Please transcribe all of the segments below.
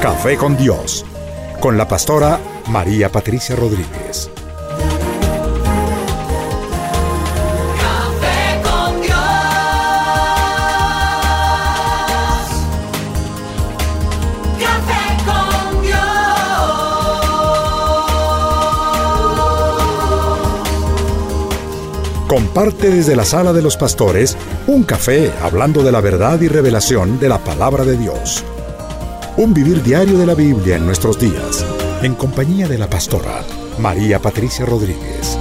Café con Dios, con la pastora María Patricia Rodríguez. Comparte desde la sala de los pastores un café hablando de la verdad y revelación de la palabra de Dios. Un vivir diario de la Biblia en nuestros días, en compañía de la pastora María Patricia Rodríguez.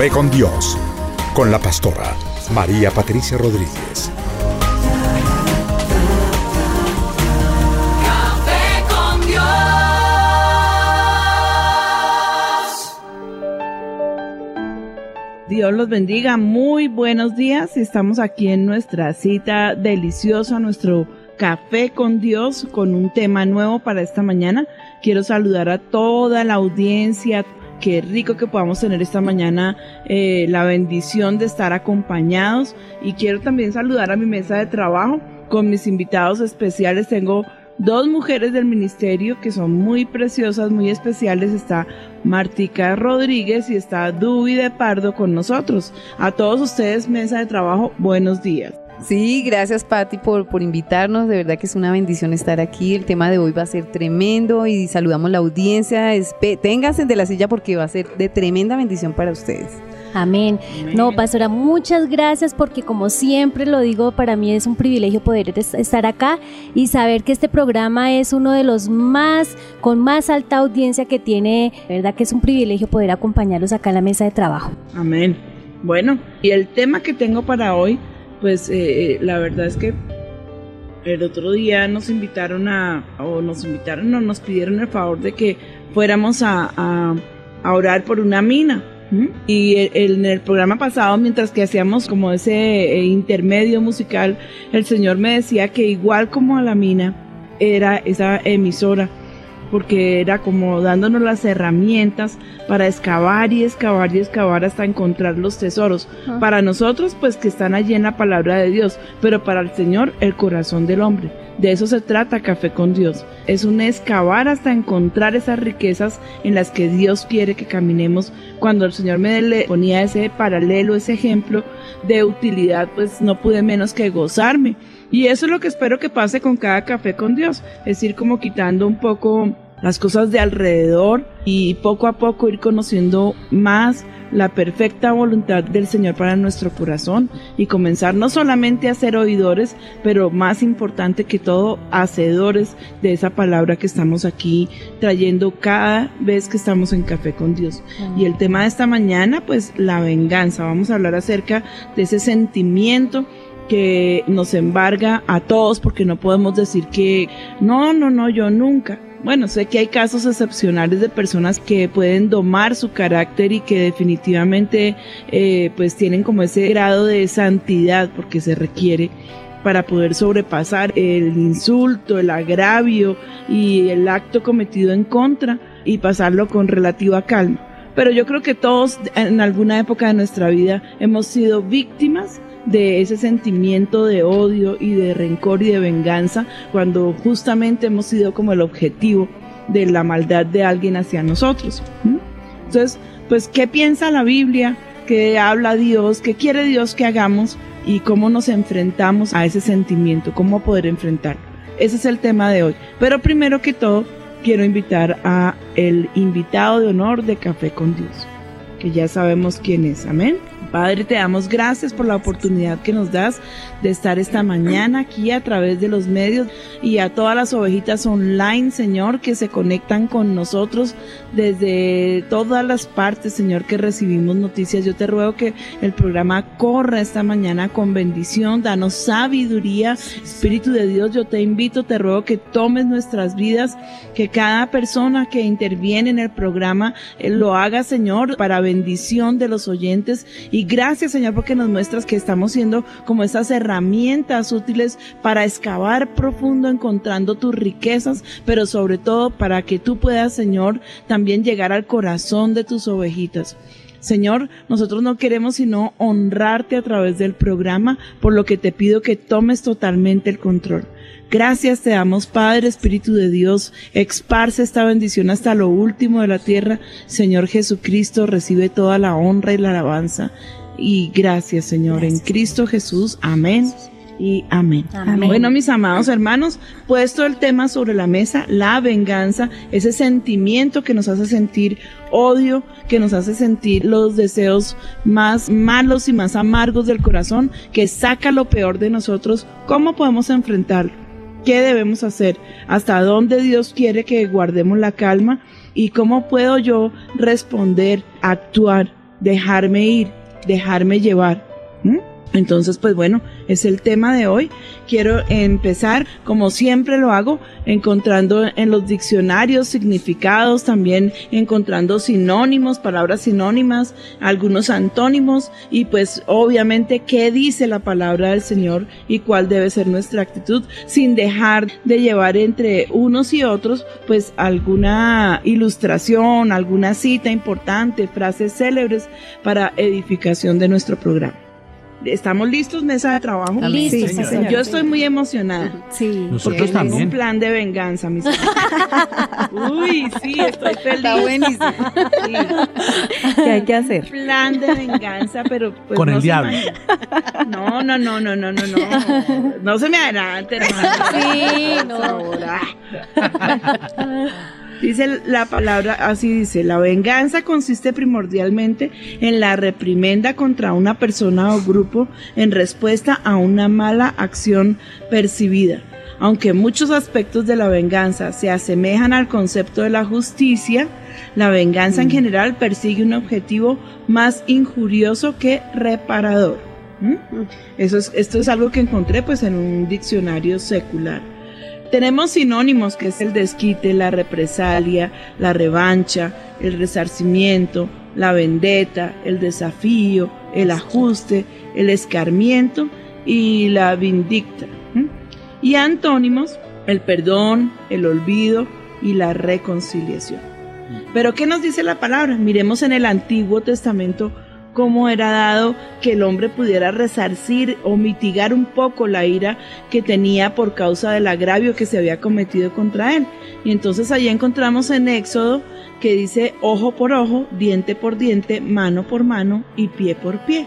Café con Dios, con la pastora María Patricia Rodríguez. Café con Dios. Dios los bendiga, muy buenos días. Estamos aquí en nuestra cita deliciosa, nuestro café con Dios, con un tema nuevo para esta mañana. Quiero saludar a toda la audiencia. Qué rico que podamos tener esta mañana eh, la bendición de estar acompañados. Y quiero también saludar a mi mesa de trabajo con mis invitados especiales. Tengo dos mujeres del ministerio que son muy preciosas, muy especiales. Está Martica Rodríguez y está Dubi de Pardo con nosotros. A todos ustedes, mesa de trabajo, buenos días. Sí, gracias Patti por, por invitarnos, de verdad que es una bendición estar aquí, el tema de hoy va a ser tremendo y saludamos la audiencia, Espe- ténganse de la silla porque va a ser de tremenda bendición para ustedes. Amén. No, pastora, muchas gracias porque como siempre lo digo, para mí es un privilegio poder es- estar acá y saber que este programa es uno de los más, con más alta audiencia que tiene, de verdad que es un privilegio poder acompañarlos acá en la mesa de trabajo. Amén. Bueno, y el tema que tengo para hoy, pues eh, eh, la verdad es que el otro día nos invitaron a, o nos invitaron, o nos pidieron el favor de que fuéramos a, a- a orar por una mina. Y el- el- en el programa pasado, mientras que hacíamos como ese eh, intermedio musical, el Señor me decía que igual como a la mina, era esa emisora porque era como dándonos las herramientas para excavar y excavar y excavar hasta encontrar los tesoros. Para nosotros, pues que están allí en la palabra de Dios, pero para el Señor, el corazón del hombre. De eso se trata Café con Dios. Es un excavar hasta encontrar esas riquezas en las que Dios quiere que caminemos. Cuando el Señor me le ponía ese paralelo, ese ejemplo de utilidad, pues no pude menos que gozarme. Y eso es lo que espero que pase con cada café con Dios. Es ir como quitando un poco las cosas de alrededor y poco a poco ir conociendo más la perfecta voluntad del Señor para nuestro corazón y comenzar no solamente a ser oidores, pero más importante que todo, hacedores de esa palabra que estamos aquí trayendo cada vez que estamos en Café con Dios. Y el tema de esta mañana, pues la venganza. Vamos a hablar acerca de ese sentimiento que nos embarga a todos porque no podemos decir que no, no, no, yo nunca. Bueno, sé que hay casos excepcionales de personas que pueden domar su carácter y que definitivamente eh, pues tienen como ese grado de santidad porque se requiere para poder sobrepasar el insulto, el agravio y el acto cometido en contra y pasarlo con relativa calma. Pero yo creo que todos en alguna época de nuestra vida hemos sido víctimas de ese sentimiento de odio y de rencor y de venganza cuando justamente hemos sido como el objetivo de la maldad de alguien hacia nosotros. Entonces, pues, ¿qué piensa la Biblia? ¿Qué habla Dios? ¿Qué quiere Dios que hagamos? ¿Y cómo nos enfrentamos a ese sentimiento? ¿Cómo poder enfrentarlo? Ese es el tema de hoy. Pero primero que todo, quiero invitar a el invitado de honor de Café con Dios. que ya sabemos quién es. Amén. Padre, te damos gracias por la oportunidad que nos das de estar esta mañana aquí a través de los medios y a todas las ovejitas online, Señor, que se conectan con nosotros desde todas las partes, Señor, que recibimos noticias. Yo te ruego que el programa corra esta mañana con bendición, danos sabiduría, Espíritu de Dios, yo te invito, te ruego que tomes nuestras vidas, que cada persona que interviene en el programa eh, lo haga, Señor, para bendición de los oyentes. Y gracias, Señor, porque nos muestras que estamos siendo como esas herramientas útiles para excavar profundo encontrando tus riquezas, pero sobre todo para que tú puedas, Señor, también llegar al corazón de tus ovejitas. Señor, nosotros no queremos sino honrarte a través del programa, por lo que te pido que tomes totalmente el control. Gracias te damos, Padre, Espíritu de Dios, esparce esta bendición hasta lo último de la tierra. Señor Jesucristo, recibe toda la honra y la alabanza. Y gracias, Señor, en Cristo Jesús. Amén y amén. Amén. Bueno, mis amados hermanos, puesto el tema sobre la mesa, la venganza, ese sentimiento que nos hace sentir odio, que nos hace sentir los deseos más malos y más amargos del corazón, que saca lo peor de nosotros, ¿cómo podemos enfrentarlo? ¿Qué debemos hacer? ¿Hasta dónde Dios quiere que guardemos la calma? ¿Y cómo puedo yo responder, actuar, dejarme ir, dejarme llevar? ¿Mm? Entonces, pues bueno, es el tema de hoy. Quiero empezar, como siempre lo hago, encontrando en los diccionarios significados, también encontrando sinónimos, palabras sinónimas, algunos antónimos y pues obviamente qué dice la palabra del Señor y cuál debe ser nuestra actitud, sin dejar de llevar entre unos y otros pues alguna ilustración, alguna cita importante, frases célebres para edificación de nuestro programa. ¿Estamos listos, mesa de trabajo? Listos, Sí. Yo estoy muy emocionada. Sí. Porque Nosotros tengo un también. plan de venganza, mis amigos. Uy, sí, estoy feliz. Está buenísimo. Sí, ¿Qué hay que hacer? plan de venganza, pero pues Con no el diablo. No, no, no, no, no, no, no. No se me adelante, hermano. Sí, Por no. favor, ah. Dice la palabra, así dice, la venganza consiste primordialmente en la reprimenda contra una persona o grupo en respuesta a una mala acción percibida. Aunque muchos aspectos de la venganza se asemejan al concepto de la justicia, la venganza en general persigue un objetivo más injurioso que reparador. ¿Mm? Eso es, esto es algo que encontré pues en un diccionario secular. Tenemos sinónimos que es el desquite, la represalia, la revancha, el resarcimiento, la vendetta, el desafío, el ajuste, el escarmiento y la vindicta. Y antónimos, el perdón, el olvido y la reconciliación. Pero ¿qué nos dice la palabra? Miremos en el Antiguo Testamento cómo era dado que el hombre pudiera resarcir o mitigar un poco la ira que tenía por causa del agravio que se había cometido contra él. Y entonces allí encontramos en Éxodo que dice ojo por ojo, diente por diente, mano por mano y pie por pie.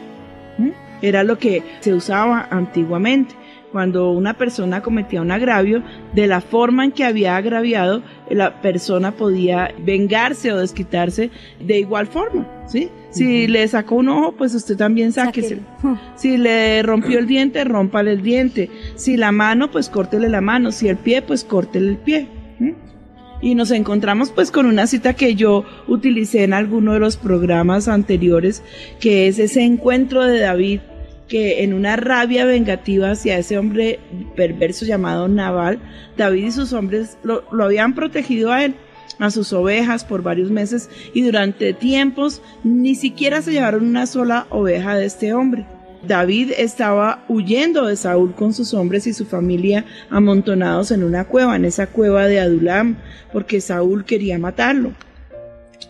Era lo que se usaba antiguamente. Cuando una persona cometía un agravio, de la forma en que había agraviado, la persona podía vengarse o desquitarse de igual forma, ¿sí? Si le sacó un ojo, pues usted también sáquese. Sáquelo. Si le rompió el diente, rómpale el diente. Si la mano, pues córtele la mano. Si el pie, pues córtele el pie. ¿Mm? Y nos encontramos pues con una cita que yo utilicé en alguno de los programas anteriores, que es ese encuentro de David, que en una rabia vengativa hacia ese hombre perverso llamado Naval, David y sus hombres lo, lo habían protegido a él a sus ovejas por varios meses y durante tiempos ni siquiera se llevaron una sola oveja de este hombre. David estaba huyendo de Saúl con sus hombres y su familia amontonados en una cueva, en esa cueva de Adulam, porque Saúl quería matarlo.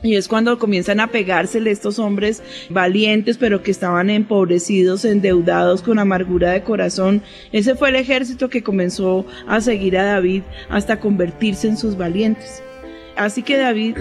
Y es cuando comienzan a pegársele estos hombres valientes, pero que estaban empobrecidos, endeudados, con amargura de corazón. Ese fue el ejército que comenzó a seguir a David hasta convertirse en sus valientes. Así que David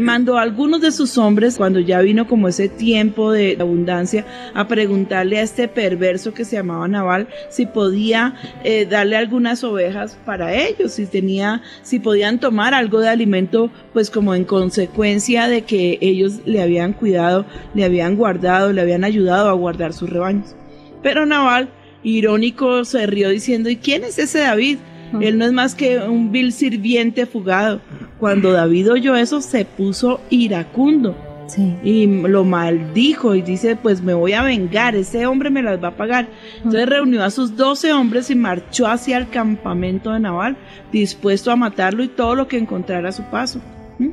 mandó a algunos de sus hombres, cuando ya vino como ese tiempo de abundancia, a preguntarle a este perverso que se llamaba Naval si podía eh, darle algunas ovejas para ellos, si tenía, si podían tomar algo de alimento, pues como en consecuencia de que ellos le habían cuidado, le habían guardado, le habían ayudado a guardar sus rebaños. Pero Naval, irónico, se rió diciendo, ¿y quién es ese David? Él no es más que un vil sirviente fugado. Cuando David oyó eso, se puso iracundo Sí. y lo maldijo y dice, pues me voy a vengar, ese hombre me las va a pagar. Entonces reunió a sus doce hombres y marchó hacia el campamento de Naval, dispuesto a matarlo y todo lo que encontrara a su paso. ¿Mm?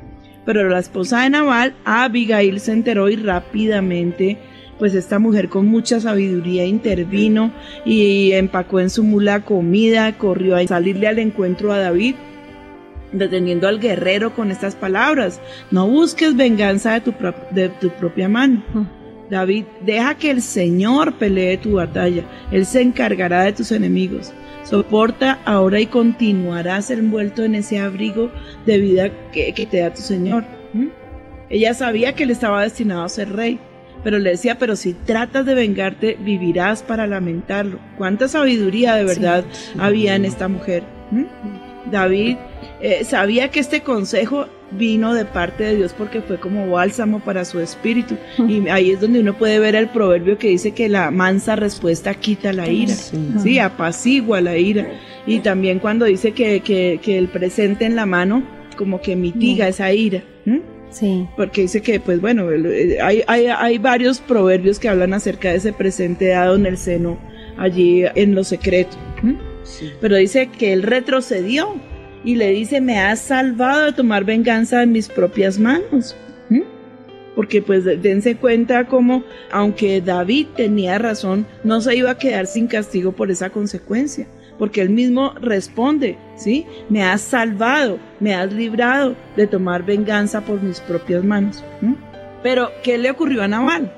Pero la esposa de Naval, Abigail, se enteró y rápidamente, pues esta mujer con mucha sabiduría intervino y empacó en su mula comida, corrió a salirle al encuentro a David deteniendo al guerrero con estas palabras, no busques venganza de tu, pro- de tu propia mano. David, deja que el Señor pelee tu batalla, Él se encargará de tus enemigos. Soporta ahora y continuarás envuelto en ese abrigo de vida que, que te da tu Señor. ¿Mm? Ella sabía que él estaba destinado a ser rey, pero le decía, pero si tratas de vengarte, vivirás para lamentarlo. ¿Cuánta sabiduría de verdad había en esta mujer? ¿Mm? David eh, sabía que este consejo vino de parte de Dios porque fue como bálsamo para su espíritu. Y ahí es donde uno puede ver el proverbio que dice que la mansa respuesta quita la ira. Sí, apacigua la ira. Y también cuando dice que, que, que el presente en la mano como que mitiga esa ira. Sí. Porque dice que, pues bueno, eh, hay, hay, hay varios proverbios que hablan acerca de ese presente dado en el seno, allí en lo secreto. Pero dice que él retrocedió y le dice, me has salvado de tomar venganza en mis propias manos. Porque pues de- dense cuenta como, aunque David tenía razón, no se iba a quedar sin castigo por esa consecuencia. Porque él mismo responde, ¿sí? Me has salvado, me has librado de tomar venganza por mis propias manos. Pero, ¿qué le ocurrió a Naval?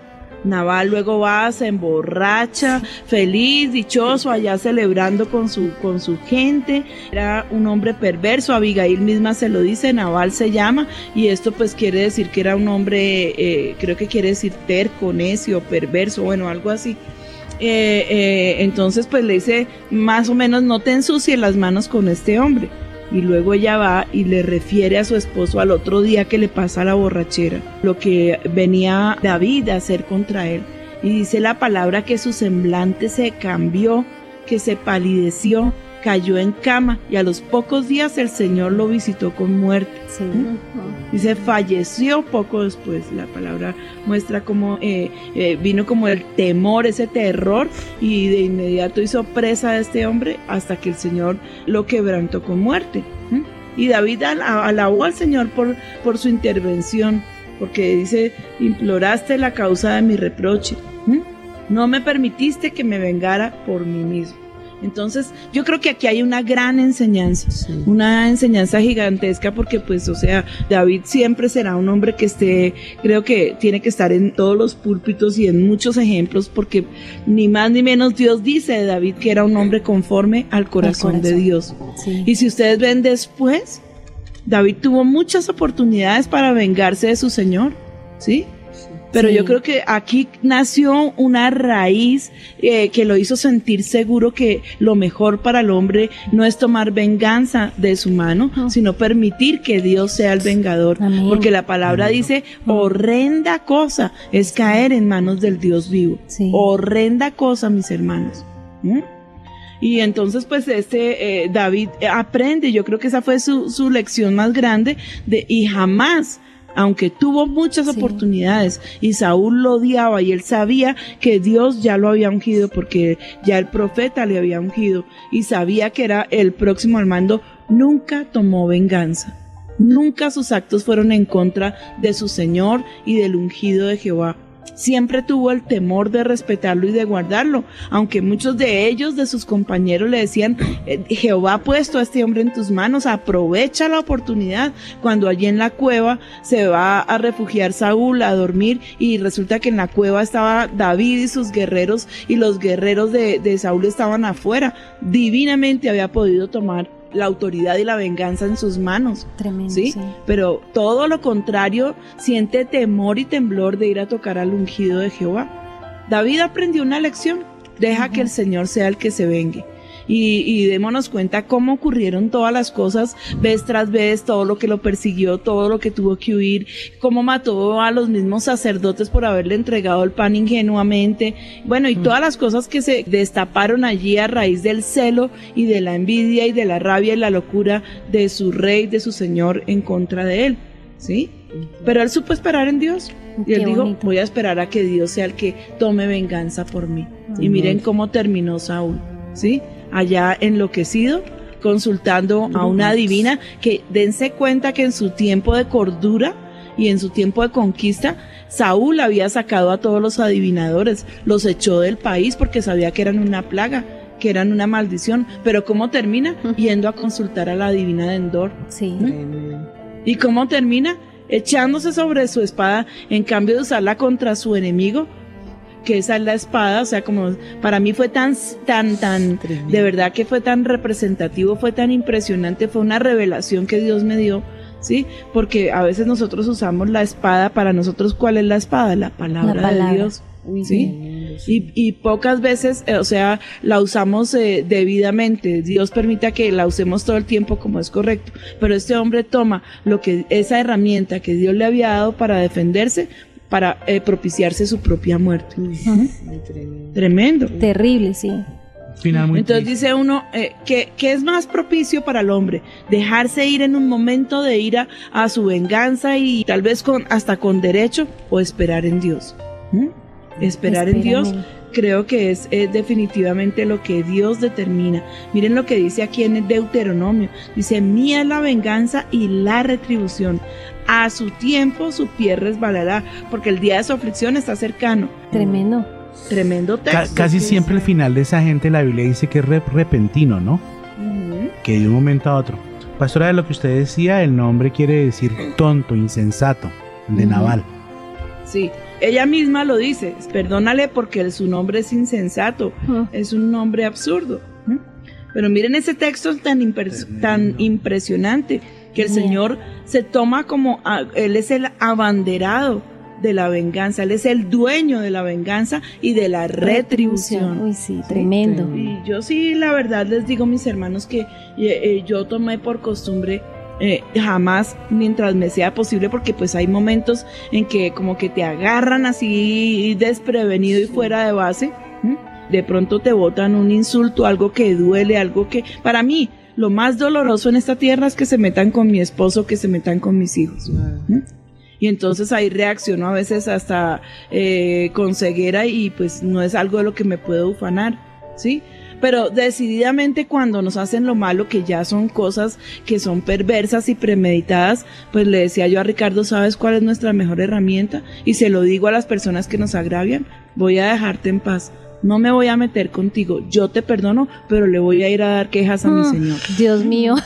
Naval luego va, se emborracha, feliz, dichoso, allá celebrando con su, con su gente. Era un hombre perverso, Abigail misma se lo dice, Naval se llama, y esto pues quiere decir que era un hombre, eh, creo que quiere decir terco, necio, perverso, bueno, algo así. Eh, eh, entonces pues le dice más o menos no te ensucies las manos con este hombre. Y luego ella va y le refiere a su esposo al otro día que le pasa la borrachera, lo que venía David a hacer contra él. Y dice la palabra que su semblante se cambió, que se palideció, cayó en cama y a los pocos días el Señor lo visitó con muerte. Sí. Dice, falleció poco después. La palabra muestra como eh, eh, vino como el temor, ese terror, y de inmediato hizo presa a este hombre hasta que el Señor lo quebrantó con muerte. ¿Mm? Y David al- alabó al Señor por, por su intervención, porque dice, imploraste la causa de mi reproche. ¿Mm? No me permitiste que me vengara por mí mismo. Entonces, yo creo que aquí hay una gran enseñanza, una enseñanza gigantesca porque pues, o sea, David siempre será un hombre que esté, creo que tiene que estar en todos los púlpitos y en muchos ejemplos porque ni más ni menos Dios dice de David que era un hombre conforme al corazón, de. Dios. Sí. Y si ustedes ven después, David tuvo muchas oportunidades para vengarse de su Señor, ¿sí? Pero Sí. yo creo que aquí nació una raíz eh, que lo hizo sentir seguro que lo mejor para el hombre no es tomar venganza de su mano, sino permitir que Dios sea el vengador. Amén. Porque la palabra dice, horrenda cosa es caer en manos del Dios vivo. Sí. Horrenda cosa, mis hermanos. ¿Mm? Y entonces, pues, este eh, David eh, aprende, yo creo que esa fue su, su lección más grande, de, y jamás, aunque tuvo muchas Sí. oportunidades, y Saúl lo odiaba, y él sabía que Dios ya lo había ungido, porque ya el profeta le había ungido, y sabía que era el próximo al mando, nunca tomó venganza. Nunca sus actos fueron en contra de su Señor y del ungido de Jehová. Siempre tuvo el temor de respetarlo y de guardarlo, aunque muchos de ellos, de sus compañeros, le decían, "Eh, Jehová ha puesto a este hombre en tus manos, aprovecha la oportunidad. Cuando allí en la cueva se va a refugiar Saúl a dormir y resulta que en la cueva estaba David y sus guerreros y los guerreros de, de Saúl estaban afuera. Divinamente había podido tomar la autoridad y la venganza en sus manos. Tremendo. ¿sí? sí. Pero todo lo contrario, siente temor y temblor de ir a tocar al ungido de Jehová. David aprendió una lección, deja que el Señor sea el que se vengue. Y, y démonos cuenta cómo ocurrieron todas las cosas, vez tras vez, todo lo que lo persiguió, todo lo que tuvo que huir, cómo mató a los mismos sacerdotes por haberle entregado el pan ingenuamente, bueno, y todas las cosas que se destaparon allí a raíz del celo y de la envidia y de la rabia y la locura de su rey, de su señor en contra de él, ¿sí? Pero él supo esperar en Dios. Y él Qué dijo, bonito. voy a esperar a que Dios sea el que tome venganza por mí. Y miren cómo terminó Saúl, ¿sí? Allá enloquecido, consultando a una divina, que dense cuenta que en su tiempo de cordura y en su tiempo de conquista, Saúl había sacado a todos los adivinadores, los echó del país porque sabía que eran una plaga, que eran una maldición. Pero ¿cómo termina? Yendo a consultar a la divina de Endor. Sí. ¿Y cómo termina? Echándose sobre su espada en cambio de usarla contra su enemigo, que esa es la espada, o sea, como para mí fue tan, tan, tan, de verdad que fue tan representativo, fue tan impresionante, fue una revelación que Dios me dio, ¿sí? Porque a veces nosotros usamos la espada, para nosotros, ¿cuál es la espada? La palabra, La palabra. de Dios, ¿sí? Y, y pocas veces, eh, o sea, la usamos eh, debidamente. Dios permita que la usemos todo el tiempo como es correcto. Pero este hombre toma lo que esa herramienta que Dios le había dado para defenderse, para eh, propiciarse su propia muerte. Tremendo. Terrible, sí. Final muy Entonces triste. dice uno, eh, ¿qué, qué es más propicio para el hombre? Dejarse ir en un momento de ira a su venganza y tal vez con hasta con derecho o esperar en Dios. ¿Mm? Esperar en Dios creo que es, eh, definitivamente lo que Dios determina. Miren lo que dice aquí en el Deuteronomio. Dice, mía es la venganza y la retribución. A su tiempo su pie resbalará, porque el día de su aflicción está cercano. Tremendo. Tremendo texto. casi siempre el final de esa gente, la Biblia dice que es re- repentino, ¿no? Que de un momento a otro. Pastora, de lo que usted decía, el nombre quiere decir tonto, insensato, de Ujú. Naval. Sí, ella misma lo dice, perdónale porque su nombre es insensato, es un nombre absurdo. Pero miren ese texto tan, impres- tan impresionante que el Bien. Señor se toma como, Él es el abanderado de la venganza, Él es el dueño de la venganza y de la retribución. Uy, sí, tremendo. Y yo sí, la verdad les digo, mis hermanos, que eh, eh, yo tomé por costumbre eh, jamás, mientras me sea posible, porque pues hay momentos en que como que te agarran así desprevenido y fuera de base. De pronto te botan un insulto, algo que duele, algo que para mí lo más doloroso en esta tierra es que se metan con mi esposo, que se metan con mis hijos. ¿m? Y entonces ahí reacciono a veces hasta eh, con ceguera y pues no es algo de lo que me puedo ufanar, ¿sí? Pero decididamente cuando nos hacen lo malo, que ya son cosas que son perversas y premeditadas, pues le decía yo a Ricardo, ¿sabes cuál es nuestra mejor herramienta? Y se lo digo a las personas que nos agravian, voy a dejarte en paz. No me voy a meter contigo, yo te perdono, pero le voy a ir a dar quejas a mi Mm. Señor. Dios mío,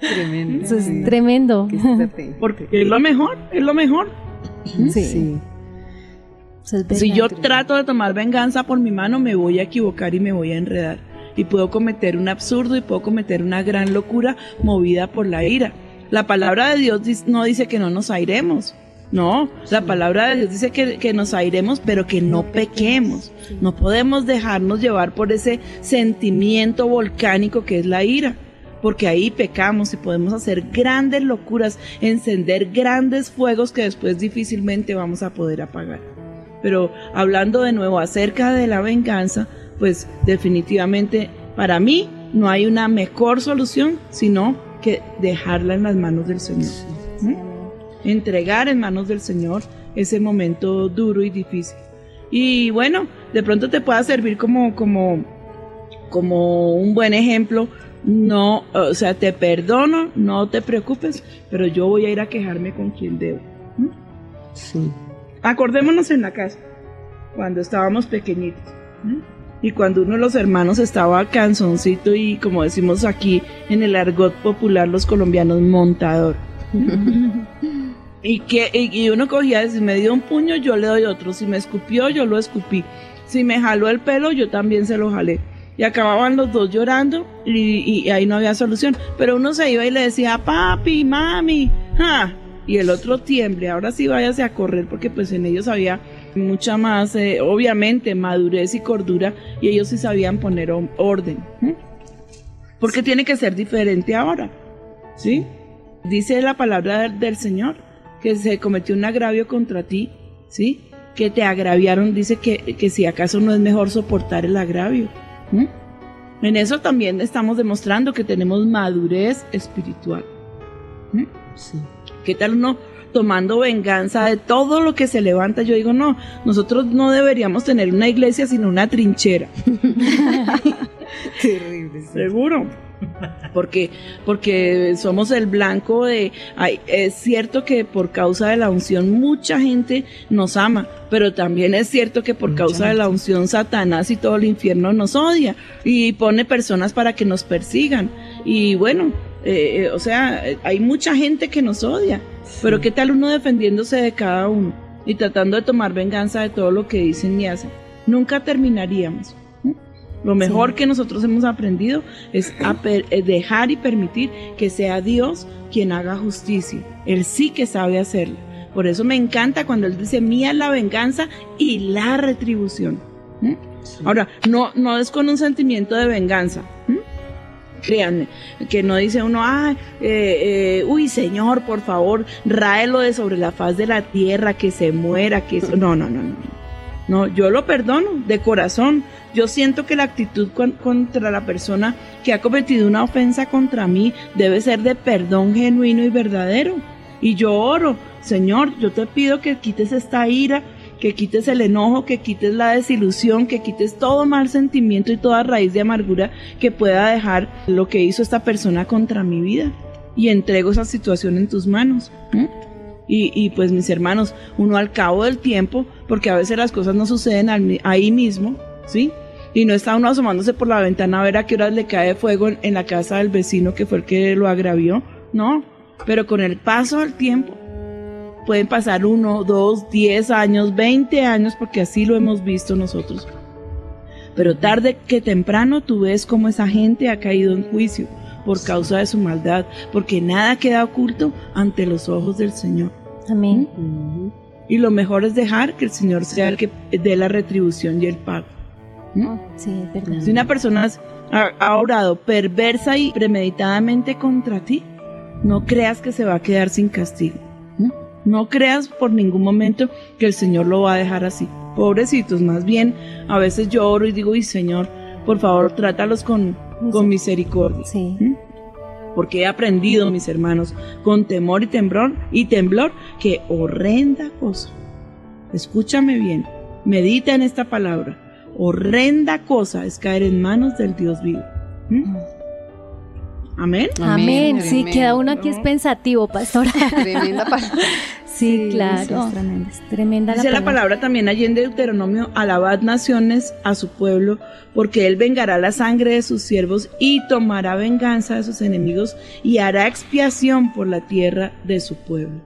Tremendo. eso es sí. tremendo. Porque es lo mejor, es lo mejor. Sí, Sí. eso es Si yo trato de tomar venganza por mi mano, me voy a equivocar y me voy a enredar. Y puedo cometer un absurdo y puedo cometer una gran locura movida por la ira. La palabra de Dios no dice que no nos airemos. No, la palabra de Dios dice que, que nos airemos, pero que no pequemos. No podemos dejarnos llevar por ese sentimiento volcánico que es la ira. Porque ahí pecamos y podemos hacer grandes locuras, encender grandes fuegos que después difícilmente vamos a poder apagar. Pero hablando de nuevo acerca de la venganza, pues definitivamente para mí no hay una mejor solución sino que dejarla en las manos del Señor. ¿Mm? Entregar en manos del Señor ese momento duro y difícil. Y bueno, de pronto te pueda servir como, como, como un buen ejemplo. No, o sea, te perdono, no te preocupes, pero yo voy a ir a quejarme con quien debo. ¿Mm? Sí. Acordémonos en la casa, cuando estábamos pequeñitos. ¿m? Y cuando uno de los hermanos estaba canzoncito y como decimos aquí en el argot popular los colombianos, montador. y que y, uno cogía, si me dio un puño, yo le doy otro. Si me escupió, yo lo escupí. Si me jaló el pelo, yo también se lo jalé. Y acababan los dos llorando y, ahí no había solución. Pero uno se iba y le decía, papi, mami, ja. Y el otro tiemble, ahora sí váyase a correr porque pues en ellos había mucha más, eh, obviamente, madurez y cordura y ellos sí sabían poner orden. Porque tiene que ser diferente ahora. ¿Sí? Dice la palabra del Señor que se cometió un agravio contra ti, ¿sí? Que te agraviaron, dice que, que si acaso no es mejor soportar el agravio. En eso también estamos demostrando que tenemos madurez espiritual. ¿m? ¿Qué tal uno tomando venganza de todo lo que se levanta? Yo digo, no, nosotros no deberíamos tener una iglesia sino una trinchera. Terrible. Seguro. Porque, porque somos el blanco de... ay, es cierto que por causa de la unción mucha gente nos ama, pero también es cierto que por Mucha causa de la unción Satanás y todo el infierno nos odia y pone personas para que nos persigan. Y bueno, eh, eh, o sea, hay mucha gente que nos odia, pero ¿qué tal uno defendiéndose de cada uno y tratando de tomar venganza de todo lo que dicen y hacen? Nunca terminaríamos. Lo mejor que nosotros hemos aprendido es a eh, dejar y permitir que sea Dios quien haga justicia. Él sí que sabe hacerlo. Por eso me encanta cuando Él dice, mía la venganza y la retribución. Ahora, no, no es con un sentimiento de venganza. Créanme, que no dice uno, ah, eh, eh, uy Señor, por favor, ráelo de sobre la faz de la tierra, que se muera, que eso. No, no, no, no. No, yo lo perdono de corazón. Yo siento que la actitud con- contra la persona que ha cometido una ofensa contra mí debe ser de perdón genuino y verdadero. Y yo oro, Señor, yo te pido que quites esta ira, que quites el enojo, que quites la desilusión, que quites todo mal sentimiento y toda raíz de amargura que pueda dejar lo que hizo esta persona contra mi vida. Y entrego esa situación en tus manos. ¿m? Y, pues mis hermanos, uno al cabo del tiempo, porque a veces las cosas no suceden ahí mismo, ¿sí? Y no está uno asomándose por la ventana a ver a qué horas le cae fuego en, en la casa del vecino que fue el que lo agravió, no. Pero con el paso del tiempo, pueden pasar uno, dos, diez años, veinte años, porque así lo hemos visto nosotros. Pero tarde que temprano tú ves cómo esa gente ha caído en juicio por causa de su maldad, porque nada queda oculto ante los ojos del Señor. Amén. Y lo mejor es dejar que el Señor sea el que dé la retribución y el pago. ¿Mm? Sí, es verdad. Si una persona ha, ha orado perversa y premeditadamente contra ti, no creas que se va a quedar sin castigo. ¿Mm? No creas por ningún momento que el Señor lo va a dejar así. Pobrecitos, más bien, a veces yo oro y digo, y Señor, por favor, trátalos con, con misericordia. Sí. ¿Mm? Porque he aprendido, mis hermanos, con temor y temblor, y temblor, que horrenda cosa. Escúchame bien, medita en esta palabra. Horrenda cosa es caer en manos del Dios vivo. ¿Mm? Amén. Amén. Sí, amén. queda uno aquí es pensativo, pastora. Tremenda palabra. Sí, Sí, claro. es tremendo. Es tremenda Dice la palabra también allí en Deuteronomio, alabad naciones a su pueblo, porque él vengará la sangre de sus siervos y tomará venganza de sus enemigos y hará expiación por la tierra de su pueblo.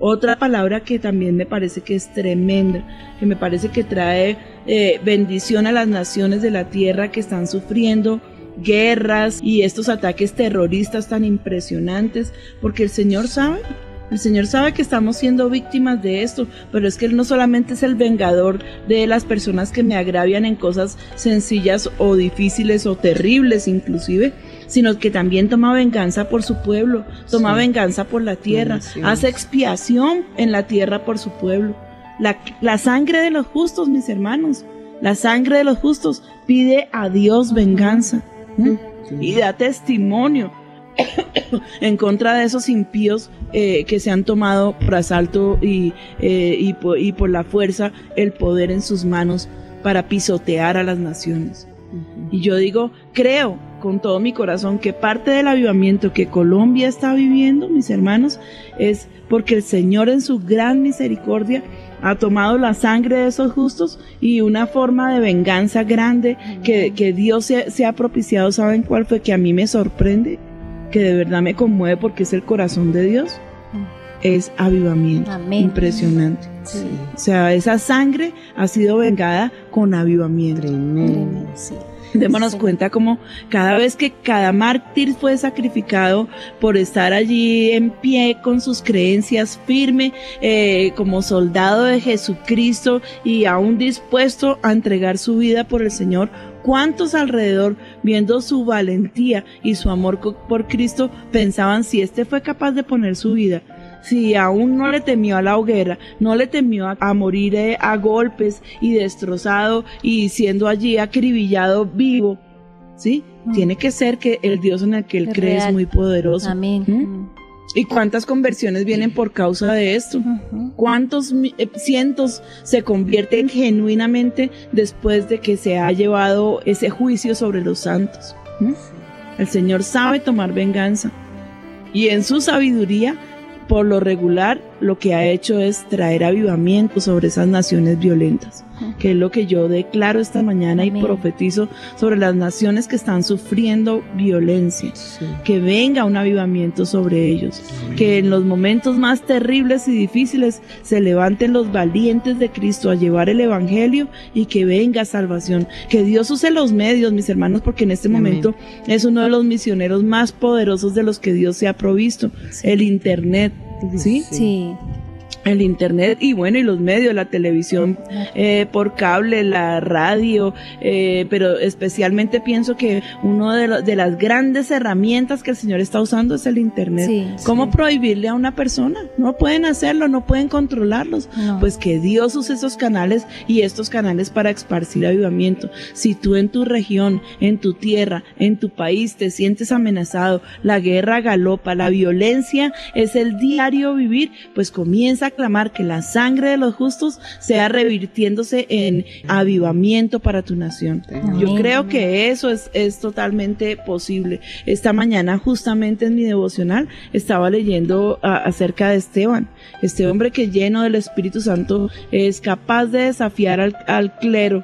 Otra palabra que también me parece que es tremenda, que me parece que trae eh, bendición a las naciones de la tierra que están sufriendo guerras y estos ataques terroristas tan impresionantes, porque el Señor sabe, el Señor sabe que estamos siendo víctimas de esto, pero es que Él no solamente es el vengador de las personas que me agravian en cosas sencillas o difíciles o terribles inclusive, sino que también toma venganza por su pueblo, toma Sí. venganza por la tierra, hace expiación en la tierra por su pueblo. La, la sangre de los justos, mis hermanos, la sangre de los justos pide a Dios venganza. Y da testimonio en contra de esos impíos eh, que se han tomado por asalto y, eh, y, po- y por la fuerza el poder en sus manos para pisotear a las naciones. Y yo digo, creo con todo mi corazón que parte del avivamiento que Colombia está viviendo, mis hermanos, es porque el Señor en su gran misericordia ha tomado la sangre de esos justos y una forma de venganza grande que, que Dios se, se ha propiciado. ¿Saben cuál fue? Que a mí me sorprende, que de verdad me conmueve porque es el corazón de Dios. Es avivamiento. Amén. Impresionante. Sí. O sea, esa sangre ha sido vengada con avivamiento. Tremendo. Tremendo, sí. Démonos Sí. cuenta como cada vez que cada mártir fue sacrificado por estar allí en pie con sus creencias firme eh, como soldado de Jesucristo y aún dispuesto a entregar su vida por el Señor, ¿cuántos alrededor viendo su valentía y su amor por Cristo pensaban si este fue capaz de poner su vida? Si aún no le temió a la hoguera, no le temió a, a morir eh, a golpes y destrozado y siendo allí acribillado vivo, ¿sí? Mm. Tiene que ser que el Dios en el que él Es cree es muy poderoso. Amén. ¿Mm? ¿Y cuántas conversiones vienen por causa de esto? ¿Cuántos eh, cientos se convierten genuinamente después de que se ha llevado ese juicio sobre los santos? ¿Mm? El Señor sabe tomar venganza y en su sabiduría, por lo regular, lo que ha hecho es traer avivamiento sobre esas naciones violentas, que es lo que yo declaro esta mañana y Amén. profetizo sobre las naciones que están sufriendo violencia. Que venga un avivamiento sobre ellos, que en los momentos más terribles y difíciles se levanten los valientes de Cristo a llevar el Evangelio y que venga salvación, que Dios use los medios, mis hermanos, porque en este Amén. momento es uno de los misioneros más poderosos de los que Dios se ha provisto, el Internet. ¿Sí? Sí. El internet y bueno y los medios la televisión eh, por cable la radio eh, pero especialmente pienso que uno de, lo- de las grandes herramientas que el señor está usando es el internet Sí, cómo sí. prohibirle a una persona no pueden hacerlo no pueden controlarlos No. pues que Dios use esos canales y estos canales para esparcir avivamiento. Si tú en tu región, en tu tierra, en tu país te sientes amenazado, la guerra galopa, la violencia es el diario vivir, pues comienza a clamar que la sangre de los justos sea revirtiéndose en avivamiento para tu nación. Yo creo que eso es, es totalmente posible. Esta mañana, justamente en mi devocional, estaba leyendo ah, acerca de Esteban. Este hombre que lleno del Espíritu Santo es capaz de desafiar al, al clero.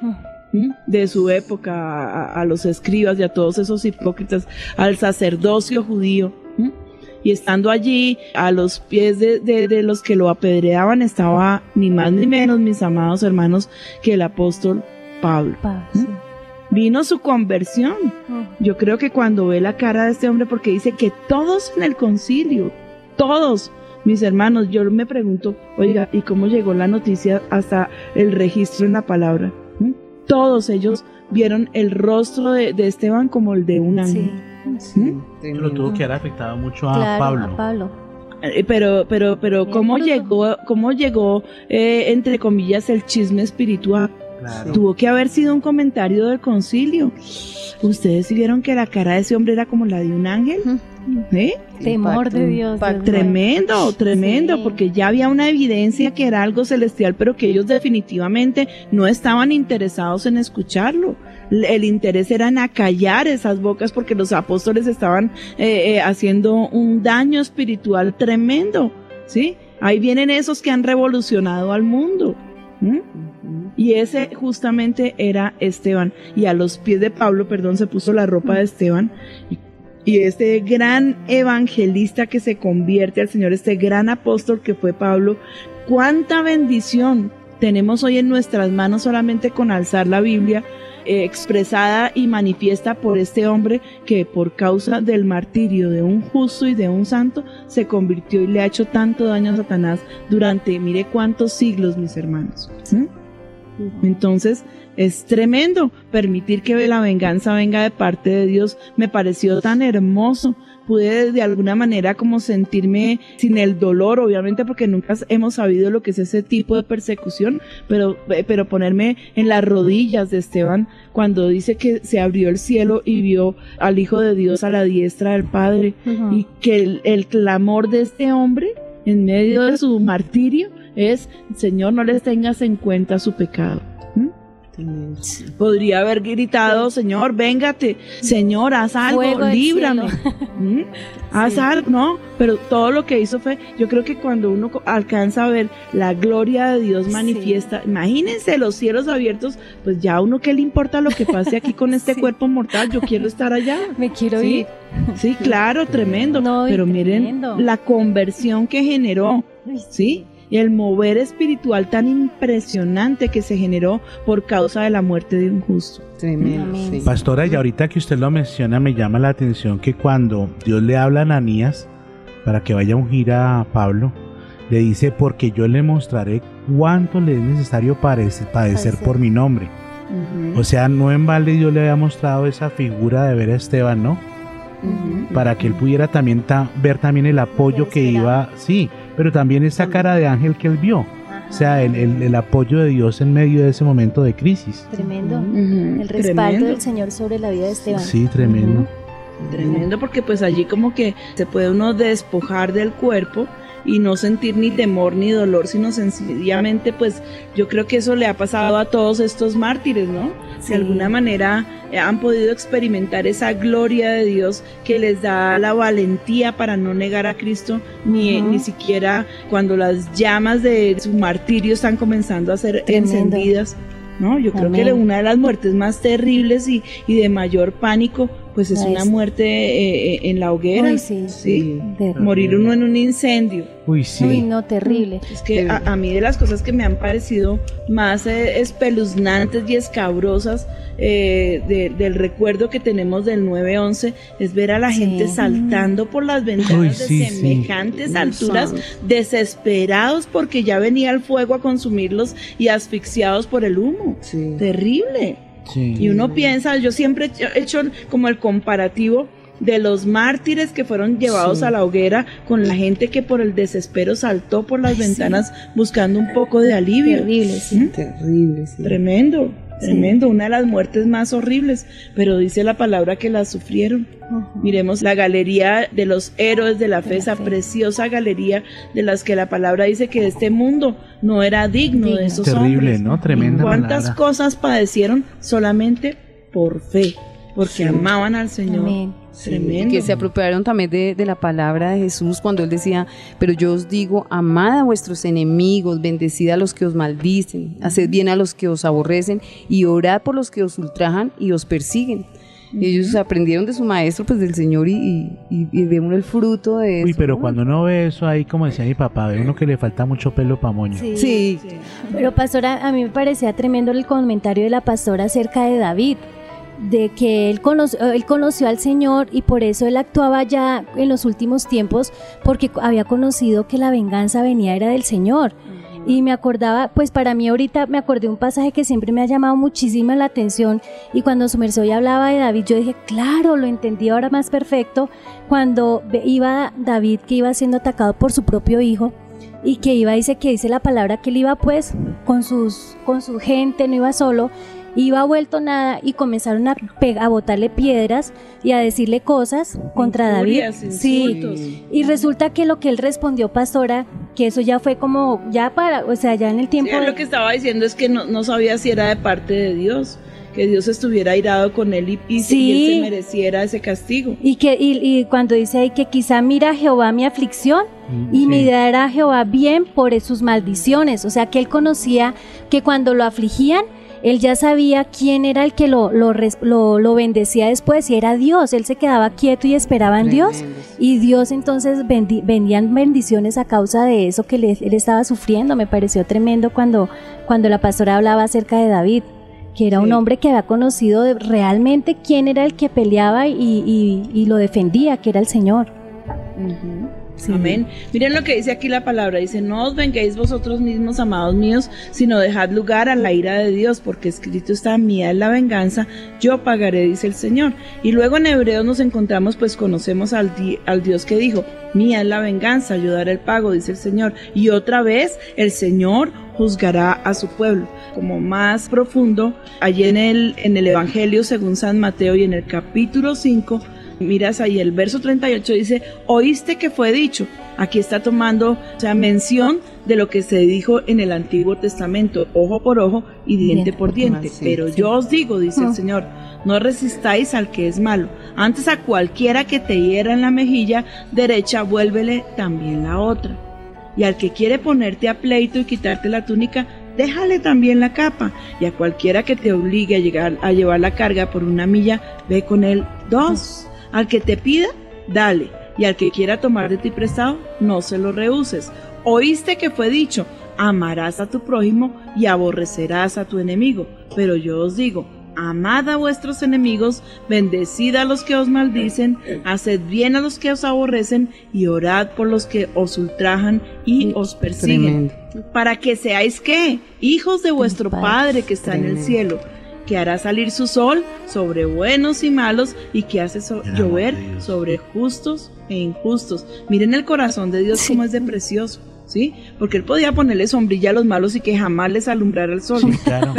¿m? de su época, a, a los escribas y a todos esos hipócritas, al sacerdocio judío. Y estando allí, a los pies de, de- de los que lo apedreaban, estaba ni más ni menos, mis amados hermanos, que el apóstol Pablo. Pa- sí. Vino su conversión. Yo creo que cuando ve la cara de este hombre, porque dice que todos en el concilio, todos, mis hermanos, yo me pregunto, oiga, ¿y cómo llegó la noticia hasta el registro en la palabra? ¿Mm? Todos ellos vieron el rostro de, de Esteban como el de un ángel. Sí. ¿Mm? Eso lo tuvo que haber afectado mucho a Claro, Pablo. a Pablo. Eh, Pero, pero, pero, ¿cómo llegó, cómo llegó, eh, entre comillas, el chisme espiritual? Claro. Tuvo que haber sido un comentario del concilio. ¿Ustedes sí vieron que la cara de ese hombre era como la de un ángel? ¿Eh? Temor de Dios. Tremendo, tremendo, Sí. porque ya había una evidencia que era algo celestial, pero que ellos definitivamente no estaban interesados en escucharlo. El interés era en acallar esas bocas porque los apóstoles estaban eh, eh, haciendo un daño espiritual tremendo, ¿sí? Ahí vienen esos que han revolucionado al mundo. Y ese justamente era Esteban. Y a los pies de Pablo, perdón, se puso la ropa de Esteban. Y, y este gran evangelista que se convierte al Señor, este gran apóstol que fue Pablo, cuánta bendición tenemos hoy en nuestras manos solamente con alzar la Biblia eh, expresada y manifiesta por este hombre que por causa del martirio de un justo y de un santo se convirtió y le ha hecho tanto daño a Satanás durante mire cuántos siglos, mis hermanos. Entonces, es tremendo permitir que la venganza venga de parte de Dios. Me pareció tan hermoso. Pude de alguna manera como sentirme sin el dolor, obviamente porque nunca hemos sabido lo que es ese tipo de persecución, pero, pero ponerme en las rodillas de Esteban cuando dice que se abrió el cielo y vio al Hijo de Dios a la diestra del Padre y que el, el clamor de este hombre en medio de su martirio es, Señor, no les tengas en cuenta su pecado. Podría haber gritado, Señor, véngate, Señor, haz algo, Fuego líbrame. ¿Mm? Haz Sí. algo, no, pero todo lo que hizo fue, yo creo que cuando uno alcanza a ver la gloria de Dios Sí. manifiesta, imagínense los cielos abiertos, pues ya a uno qué le importa lo que pase aquí con este Sí. cuerpo mortal, yo quiero estar allá. Me quiero Sí, ir. Sí, claro, tremendo. No, pero miren tremendo. la conversión que generó, Uy, el mover espiritual tan impresionante que se generó por causa de la muerte de un justo. Tremendo. Sí. Pastora, y ahorita que usted lo menciona, me llama la atención que cuando Dios le habla a Ananías para que vaya a ungir a Pablo, le dice, porque yo le mostraré cuánto le es necesario padecer, por mi nombre. O sea, no en balde Dios le había mostrado esa figura de ver a Esteban, ¿no? Para que él pudiera también ta- ver también el apoyo que iba, sí, pero también esa cara de ángel que él vio. O sea, el, el- el apoyo de Dios en medio de ese momento de crisis. Tremendo. El respaldo tremendo. del Señor sobre la vida de Esteban. Sí, tremendo. Tremendo porque pues allí como que se puede uno despojar del cuerpo y no sentir ni temor ni dolor, sino sencillamente pues yo creo que eso le ha pasado a todos estos mártires, ¿no? Sí. De alguna manera eh, han podido experimentar esa gloria de Dios que les da la valentía para no negar a Cristo, ni, Ujú. ni siquiera cuando las llamas de su martirio están comenzando a ser Tremendo. encendidas. No, yo creo que una de las muertes más terribles y, y de mayor pánico, pues es una muerte eh, eh, en la hoguera. Uy, sí. Sí. Terrible. Morir uno en un incendio. Uy, sí. Uy, no, terrible. Es que a, a mí de las cosas que me han parecido más eh, espeluznantes y escabrosas eh, de- del recuerdo que tenemos del 9-11 es ver a la Sí. gente saltando por las ventanas Uy, de semejantes alturas, desesperados porque ya venía el fuego a consumirlos y asfixiados por el humo. Sí. Terrible. Sí. Y uno piensa, yo siempre he hecho como el comparativo de los mártires que fueron llevados Sí. a la hoguera con la gente que por el desespero saltó por las Ay, sí. ventanas buscando un poco de alivio. Terrible, sí. ¿Mm? Terrible. Tremendo. Tremendo, una de las muertes más horribles, pero dice la palabra que las sufrieron. Miremos la galería de los héroes de la fe, De la esa fe. preciosa galería de las que la palabra dice que este mundo no era digno, Digno. de esos Terrible, hombres. ¿no? Tremenda ¿Y ¿Cuántas palabra. cosas padecieron solamente por fe? Porque amaban al Señor. Amén. Sí, que se apropiaron también de, de la palabra de Jesús cuando él decía, pero yo os digo, amad a vuestros enemigos, bendecid a los que os maldicen, haced bien a los que os aborrecen y orad por los que os ultrajan y os persiguen. Ellos aprendieron de su maestro, pues del Señor y, y, y- y ve uno el fruto de eso. Uy, pero ¿no? cuando uno ve eso ahí, como decía mi papá, ve uno que le falta mucho pelo pa' moño. Sí. Sí, Pero pastora, a mí me parecía tremendo el comentario de la pastora acerca de David, de que él conoció, él conoció al Señor y por eso él actuaba ya en los últimos tiempos, porque había conocido que la venganza venía era del Señor. Y me acordaba, pues para mí ahorita me acordé un pasaje que siempre me ha llamado muchísima la atención y cuando su merced hoy hablaba de David, yo dije, claro, lo entendí ahora más perfecto, cuando iba David que iba siendo atacado por su propio hijo y que iba, dice que dice la palabra que él iba pues con, sus, con su gente, no iba solo, iba vuelto nada y comenzaron a, a botarle piedras y a decirle cosas contra David. Sí, y resulta que lo que él respondió, pastora, que eso ya fue como, ya para, o sea, ya en el Sí, tiempo... él de- lo que estaba diciendo es que no, no sabía si era de parte de Dios, que Dios estuviera airado con él y, y, Sí. y él se mereciera ese castigo. Y que y, y cuando dice ahí que quizá mira a Jehová mi aflicción y Sí. me dará a Jehová bien por sus maldiciones. O sea que él conocía que cuando lo afligían, él ya sabía quién era el que lo, lo, lo, lo bendecía después y era Dios. Él se quedaba quieto y esperaba en Dios. Y Dios entonces bendi- vendían bendiciones a causa de eso que le- él estaba sufriendo. Me pareció tremendo cuando, cuando la pastora hablaba acerca de David, que era un hombre que había conocido de- realmente quién era el que peleaba y, y- y lo defendía, que era el Señor. Amén. Miren lo que dice aquí la palabra. Dice, no os venguéis vosotros mismos, amados míos, sino dejad lugar a la ira de Dios, porque escrito está, mía es la venganza, yo pagaré, dice el Señor. Y luego en Hebreos nos encontramos, pues conocemos al, al Dios que dijo, mía es la venganza, yo daré el pago, dice el Señor. Y otra vez el Señor juzgará a su pueblo. Como más profundo, allí en el, en el Evangelio según San Mateo y en el capítulo 5, Miras ahí el verso 38 dice, oíste que fue dicho. Aquí está tomando, o sea, mención de lo que se dijo en el Antiguo Testamento, ojo por ojo y diente por diente. Pero yo os digo, dice el. Señor, no resistáis al que es malo. Antes a cualquiera que te hiera en la mejilla derecha, vuélvele también la otra. Y al que quiere ponerte a pleito y quitarte la túnica, déjale también la capa. Y a cualquiera que te obligue a, llegar, a llevar la carga por una milla, ve con él dos. Al que te pida, dale. y al que quiera tomar de ti prestado, no se lo rehuses. Oíste que fue dicho, amarás a tu prójimo y aborrecerás a tu enemigo. Pero yo os digo, amad a vuestros enemigos, bendecid a los que os maldicen, haced bien a los que os aborrecen y orad por los que os ultrajan y os persiguen. Tremendo. Para que seáis qué? Hijos de vuestro Padre. Que está en el cielo, que hará salir su sol sobre buenos y malos y que hace so- llover sobre justos e injustos. Miren el corazón de Dios Sí. como es de precioso. ¿Sí? Porque él podía ponerle sombrilla a los malos y que jamás les alumbrara el sol. Sí, claro.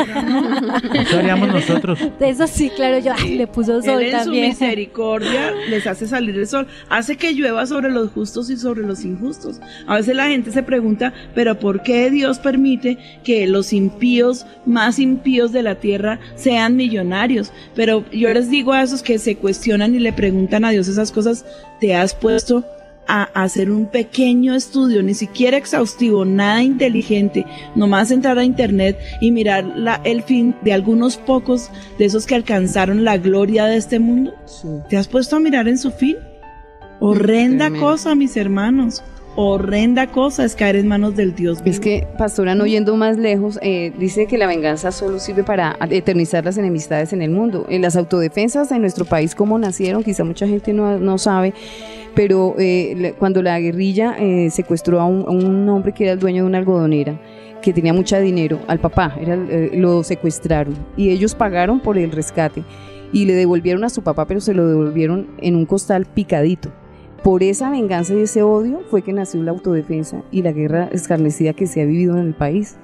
Eso haríamos nosotros. De eso sí, claro, yo ay, le puso sol Él en su también. misericordia les hace salir el sol, hace que llueva sobre los justos y sobre los injustos. A veces la gente se pregunta, pero ¿por qué Dios permite que los impíos más impíos de la tierra sean millonarios? Pero yo les digo a esos que se cuestionan y le preguntan a Dios esas cosas, ¿te has puesto a hacer un pequeño estudio, ni siquiera exhaustivo, nada inteligente, nomás entrar a internet y mirar la- el fin de algunos pocos de esos que alcanzaron la gloria de este mundo? ¿Te has puesto a mirar en su fin? Horrenda Tremendo. cosa, mis hermanos. Horrenda cosa es caer en manos del Dios. Es que, pastora, no yendo más lejos, eh, dice que la venganza solo sirve para eternizar las enemistades en el mundo. En las autodefensas en nuestro país, cómo nacieron, quizá mucha gente no, no sabe, pero eh, cuando la guerrilla eh, secuestró a un, a un hombre que era el dueño de una algodonera, que tenía mucho dinero, al papá, era, eh, lo secuestraron y ellos pagaron por el rescate y le devolvieron a su papá, pero se lo devolvieron en un costal picadito. Por esa venganza y ese odio fue que nació la autodefensa y la guerra escarnecida que se ha vivido en el país.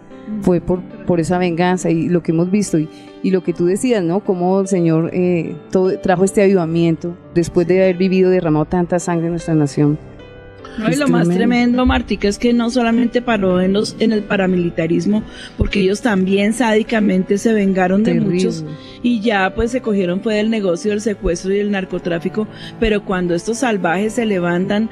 Fue por, por esa venganza y lo que hemos visto y, y lo que tú decías, ¿no? Cómo el Señor eh, todo- trajo este avivamiento después de haber vivido derramado tanta sangre en nuestra nación. No, y lo más tremendo. Martica, es que no solamente paró en, los, en el paramilitarismo, porque ellos también sádicamente se vengaron de muchos y ya pues se cogieron fue del negocio del secuestro y el narcotráfico, pero cuando estos salvajes se levantan,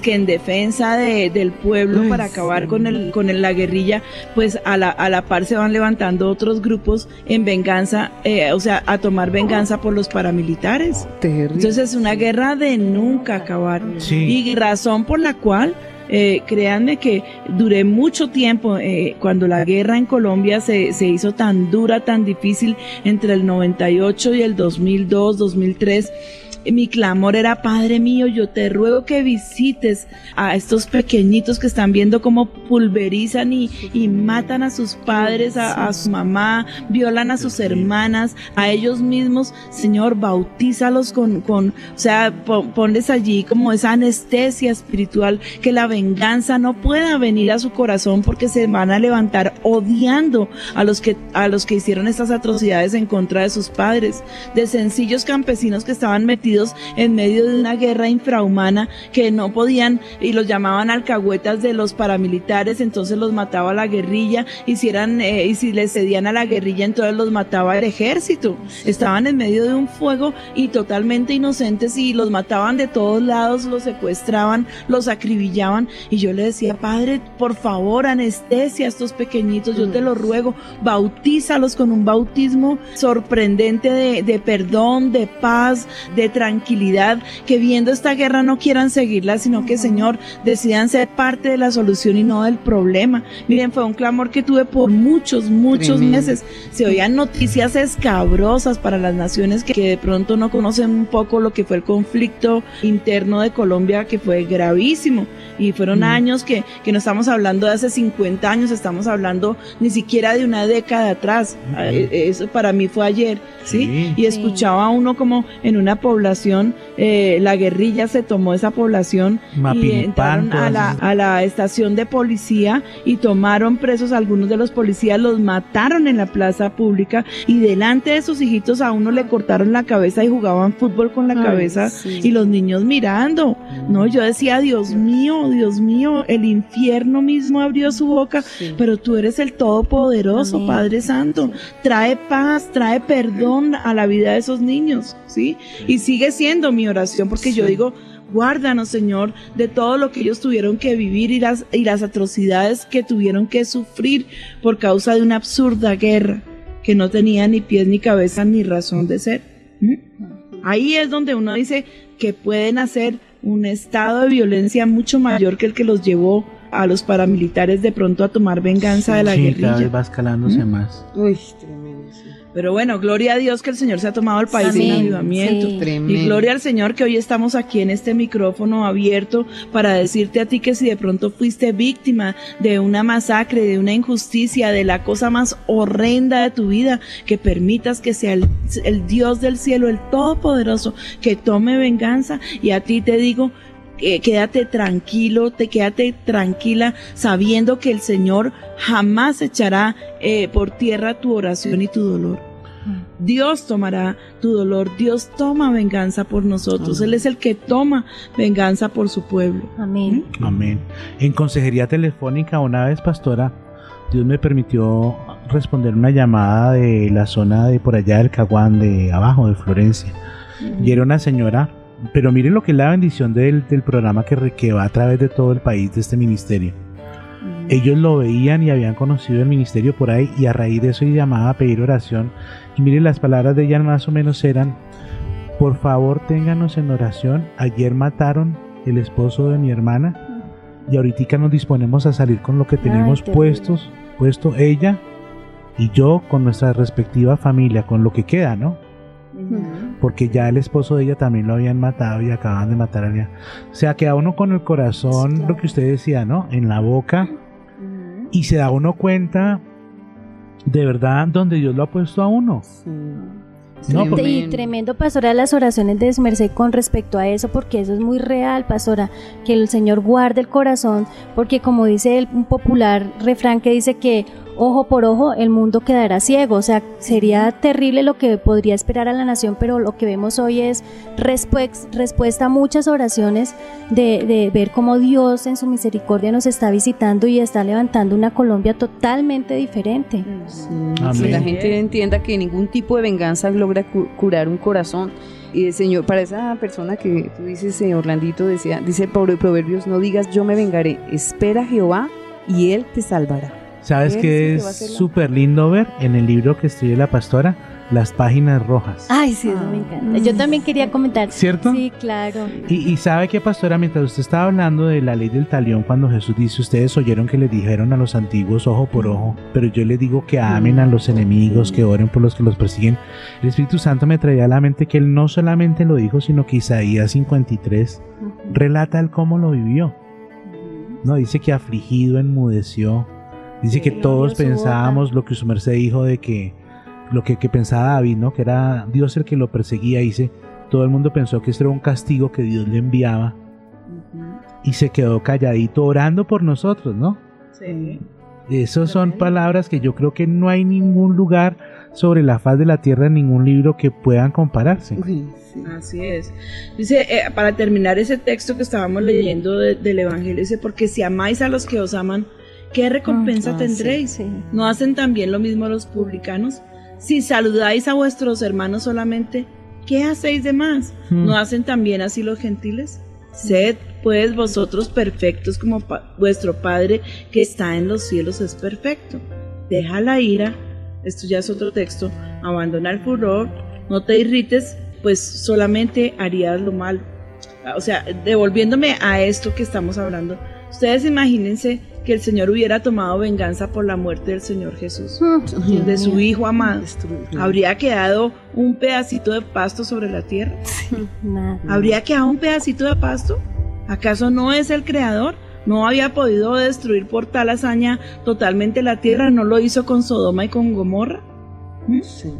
que en defensa de- del pueblo Ay, para acabar sí. con el con el- la guerrilla, pues a la, a la par se van levantando otros grupos en venganza, eh, o sea, a tomar venganza por los paramilitares. Terrible. Entonces es una guerra de nunca acabar. Sí. Y razón por la cual, eh, créanme que duré mucho tiempo, eh, cuando la guerra en Colombia se, se hizo tan dura, tan difícil, entre el 98 y el 2002, 2003, eh, mi clamor era, Padre mío, yo te ruego que visites a estos pequeñitos que están viendo cómo pulverizan y, matan a sus padres, a, su mamá, violan a sus hermanas, a ellos mismos. Señor, bautízalos con, con o sea, pon- ponles allí como esa anestesia espiritual, que la venganza no pueda venir a su corazón porque se van a levantar odiando a los que, a los que hicieron estas atrocidades en contra de sus padres, de sencillos campesinos que estaban metidos en medio de una guerra infrahumana que no podían y los llamaban alcahuetas de los paramilitares, entonces los mataba la guerrilla, y si, eran, eh, y si les cedían a la guerrilla, entonces los mataba el ejército. Estaban en medio de un fuego y totalmente inocentes y los mataban de todos lados, los secuestraban, los acribillaban. Y yo le decía, Padre, por favor, anestesia a estos pequeñitos, yo te lo ruego, bautízalos con un bautismo sorprendente de, de perdón, de paz, de tranquilidad, que viendo esta guerra no quieran seguirla, sino que, Señor, decidan ser parte de la solución y no del problema. Miren, fue un clamor que tuve por muchos, muchos Tremendo. meses. Se oían noticias escabrosas para las naciones que, que de pronto no conocen un poco lo que fue el conflicto interno de Colombia, que fue gravísimo. Y fueron años que, que no estamos hablando de hace 50 años, estamos hablando ni siquiera de una década atrás. Eh, Eso para mí fue ayer, ¿sí? Sí. Y escuchaba a uno como en una población, eh, la guerrilla se tomó esa población y entraron a la, esas- a la estación de policía y tomaron presos a algunos de los policías, los mataron en la plaza pública y delante de sus hijitos a uno le cortaron la cabeza y jugaban fútbol con la Ay, cabeza sí. y los niños mirando. No, yo decía, Dios mío, Dios mío, el infierno mismo abrió su boca, pero tú eres el Todopoderoso, Amén. Padre Santo. Trae paz, trae perdón a la vida de esos niños, ¿sí? Y sigue siendo mi oración porque yo digo, guárdanos, Señor, de todo lo que ellos tuvieron que vivir y las, y las atrocidades que tuvieron que sufrir por causa de una absurda guerra que no tenía ni pies ni cabeza ni razón de ser. ¿Mm? Ahí es donde uno dice que pueden hacer un estado de violencia mucho mayor que el que los llevó a los paramilitares de pronto a tomar venganza de la Sí, cada vez guerrilla. va escalándose más. Uy, tremendo. Pero bueno, gloria a Dios que el Señor se ha tomado el país Amén, en avivamiento. sí. Tremendo. Y gloria al Señor que hoy estamos aquí en este micrófono abierto para decirte a ti que si de pronto fuiste víctima de una masacre, de una injusticia, de la cosa más horrenda de tu vida, que permitas que sea el, el Dios del cielo, el Todopoderoso, que tome venganza. Y a ti te digo, que quédate tranquilo, te quédate tranquila sabiendo que el Señor jamás echará eh, por tierra tu oración y tu dolor. Dios tomará tu dolor, Dios toma venganza por nosotros, Él es el que toma venganza por su pueblo. Amén. Amén. En consejería telefónica una vez, pastora, Dios me permitió responder una llamada de la zona de por allá del Caguán, de abajo, de Florencia. Y era una señora, pero miren lo que es la bendición del, del programa que, re- que va a través de todo el país, de este ministerio. Ellos lo veían y habían conocido el ministerio por ahí y a raíz de eso llamaba a pedir oración. Y miren las palabras de ella más o menos eran, por favor ténganos en oración, ayer mataron el esposo de mi hermana y ahorita nos disponemos a salir con lo que tenemos puestos, puesto ella y yo con nuestra respectiva familia, con lo que queda, ¿no? Porque ya el esposo de ella también lo habían matado y acaban de matar a ella. O sea, queda uno con el corazón, Sí, claro. lo que usted decía, ¿no? En la boca y se da uno cuenta de verdad donde Dios lo ha puesto a uno. No, Y tremendo, pastora, las oraciones de Desmerced con respecto a eso, porque eso es muy real, pastora, que el Señor guarde el corazón, porque como dice el, un popular refrán que dice que ojo por ojo el mundo quedará ciego, o sea, sería terrible lo que podría esperar a la nación, pero lo que vemos hoy es respues- respuesta a muchas oraciones de, de ver cómo Dios en su misericordia nos está visitando y está levantando una Colombia totalmente diferente. Que la gente entienda que ningún tipo de venganza logra cu- curar un corazón. Y el Señor, para esa persona que tú dices, eh, Orlandito, decía, dice el Proverbios, no digas yo me vengaré, espera a Jehová y Él te salvará. ¿Sabes qué es súper lindo ver en el libro que escribe la pastora? Las páginas rojas. Ay, sí, eso me encanta. Yo también quería comentar. ¿Cierto? Sí, claro. Y, y sabe que, pastora, mientras usted estaba hablando de la ley del talión, cuando Jesús dice, ustedes oyeron que les dijeron a los antiguos ojo por ojo, pero yo les digo que amen a los enemigos, que oren por los que los persiguen. El Espíritu Santo me traía a la mente que él no solamente lo dijo, sino que Isaías 53 relata el cómo lo vivió. No, dice que afligido enmudeció. Dice que Sí, todos pensábamos lo que su merced dijo de que lo que, que pensaba David, ¿no? Que era Dios el que lo perseguía. Dice, todo el mundo pensó que esto era un castigo que Dios le enviaba y se quedó calladito orando por nosotros, ¿no? Sí. Esas son palabras que yo creo que no hay ningún lugar sobre la faz de la tierra, en ningún libro que puedan compararse. Uy, sí. Así es. Dice, eh, para terminar ese texto que estábamos leyendo de- del Evangelio, dice, porque si amáis a los que os aman, ¿qué recompensa Ah, tendréis? Sí. ¿No hacen también lo mismo los publicanos? Si saludáis a vuestros hermanos solamente, ¿qué hacéis de más? Hmm. ¿No hacen también así los gentiles? Sed pues vosotros perfectos como pa- vuestro Padre que está en los cielos es perfecto. Deja la ira, esto ya es otro texto, abandona el furor, no te irrites, pues solamente harías lo malo. O sea, devolviéndome a esto que estamos hablando, ustedes imagínense que el Señor hubiera tomado venganza por la muerte del Señor Jesús, de su Hijo amado. ¿Habría quedado un pedacito de pasto sobre la tierra? ¿Habría quedado un pedacito de pasto? ¿Acaso no es el creador? ¿No había podido destruir por tal hazaña totalmente la tierra? ¿No lo hizo con Sodoma y con Gomorra? ¿Mm? Sí.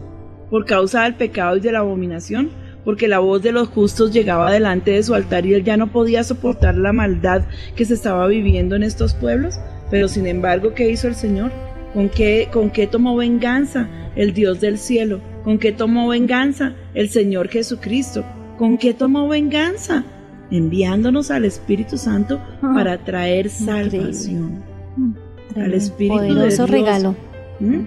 Por causa del pecado y de la abominación. Porque la voz de los justos llegaba delante de su altar y él ya no podía soportar la maldad que se estaba viviendo en estos pueblos. Pero sin embargo, ¿qué hizo el Señor? ¿Con qué, con qué tomó venganza el Dios del cielo? ¿Con qué tomó venganza el Señor Jesucristo? ¿Con qué tomó venganza? Enviándonos al Espíritu Santo para traer Increíble. salvación. Tremendo. Espíritu de Poderoso Dios. regalo. ¿Mm?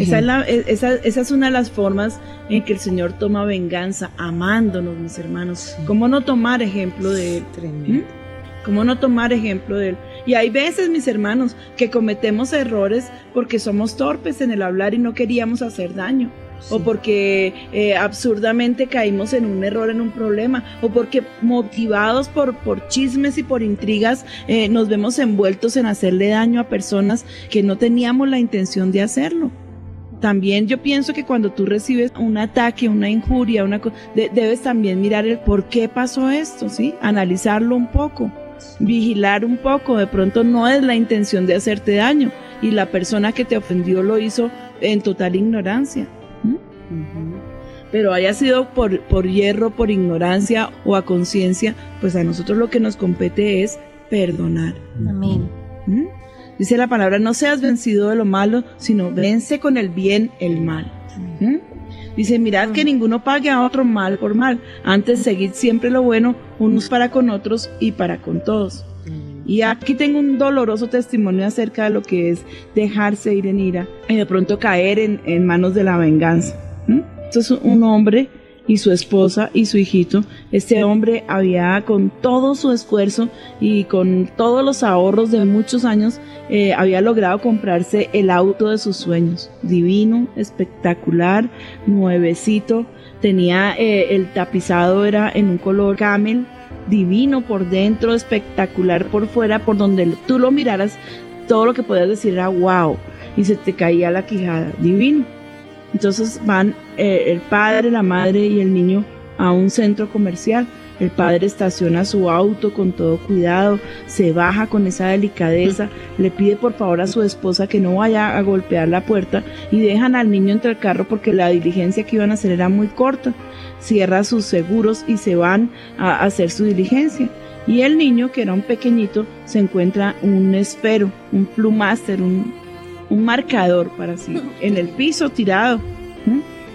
Esa es, la- e- esa- esa es una de las formas en que el Señor toma venganza, amándonos, mis hermanos. ¿Cómo no tomar ejemplo de Él? Tremendo. ¿Cómo no tomar ejemplo de Él? Y hay veces, mis hermanos, que cometemos errores porque somos torpes en el hablar y no queríamos hacer daño. o porque eh, absurdamente caímos en un error, en un problema, o porque motivados por, por chismes y por intrigas eh, nos vemos envueltos en hacerle daño a personas que no teníamos la intención de hacerlo. También yo pienso que cuando tú recibes un ataque, una injuria, una de- debes también mirar el por qué pasó esto, ¿sí? Analizarlo un poco, vigilar un poco. De pronto no es la intención de hacerte daño y la persona que te ofendió lo hizo en total ignorancia. Pero haya sido por, por hierro, por ignorancia o a conciencia, pues a nosotros lo que nos compete es perdonar. Amén. ¿Mm? Dice la palabra, no seas vencido de lo malo, sino vence con el bien el mal. ¿Mm? Dice, mirad que ninguno pague a otro mal por mal, antes seguid siempre lo bueno, unos para con otros y para con todos. Y aquí tengo un doloroso testimonio acerca de lo que es dejarse ir en ira y de pronto caer en, en manos de la venganza. ¿Mm? Esto es un hombre y su esposa y su hijito. Este hombre había con todo su esfuerzo y con todos los ahorros de muchos años, eh, había logrado comprarse el auto de sus sueños. Divino, espectacular, nuevecito. Tenía eh, el tapizado, era en un color camel, divino por dentro, espectacular por fuera, por donde tú lo miraras, todo lo que podías decir era wow. Y se te caía la quijada, divino. Entonces van eh, el padre, la madre y el niño a un centro comercial. El padre estaciona su auto con todo cuidado, se baja con esa delicadeza, le pide por favor a su esposa que no vaya a golpear la puerta y dejan al niño entre el carro porque la diligencia que iban a hacer era muy corta. Cierra sus seguros y se van a hacer su diligencia. Y el niño, que era un pequeñito, se encuentra un esfero, un plumaster, un, un marcador para sí, en el piso tirado.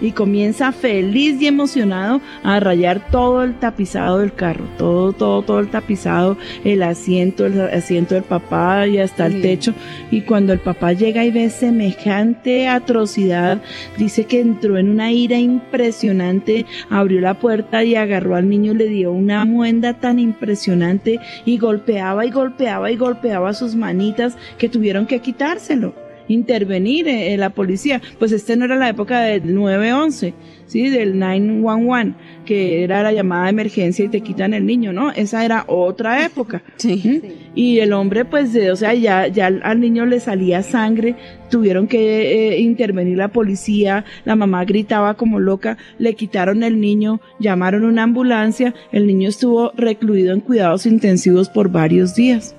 Y comienza feliz y emocionado a rayar todo el tapizado del carro, todo, todo, todo el tapizado, el asiento, el asiento del papá y hasta el Sí. techo. Y cuando el papá llega y ve semejante atrocidad, dice que entró en una ira impresionante, abrió la puerta y agarró al niño, le dio una muenda tan impresionante y golpeaba y golpeaba y golpeaba sus manitas que tuvieron que quitárselo intervenir eh, la policía. Pues este no era la época del 911, ¿sí? Del 911, que era la llamada de emergencia y te quitan el niño, ¿no? Esa era otra época. Sí. ¿Mm? Y el hombre, pues, de- o sea, ya, ya al- al niño le salía sangre, tuvieron que eh, intervenir la policía, la mamá gritaba como loca, le quitaron el niño, llamaron una ambulancia, el niño estuvo recluido en cuidados intensivos por varios días.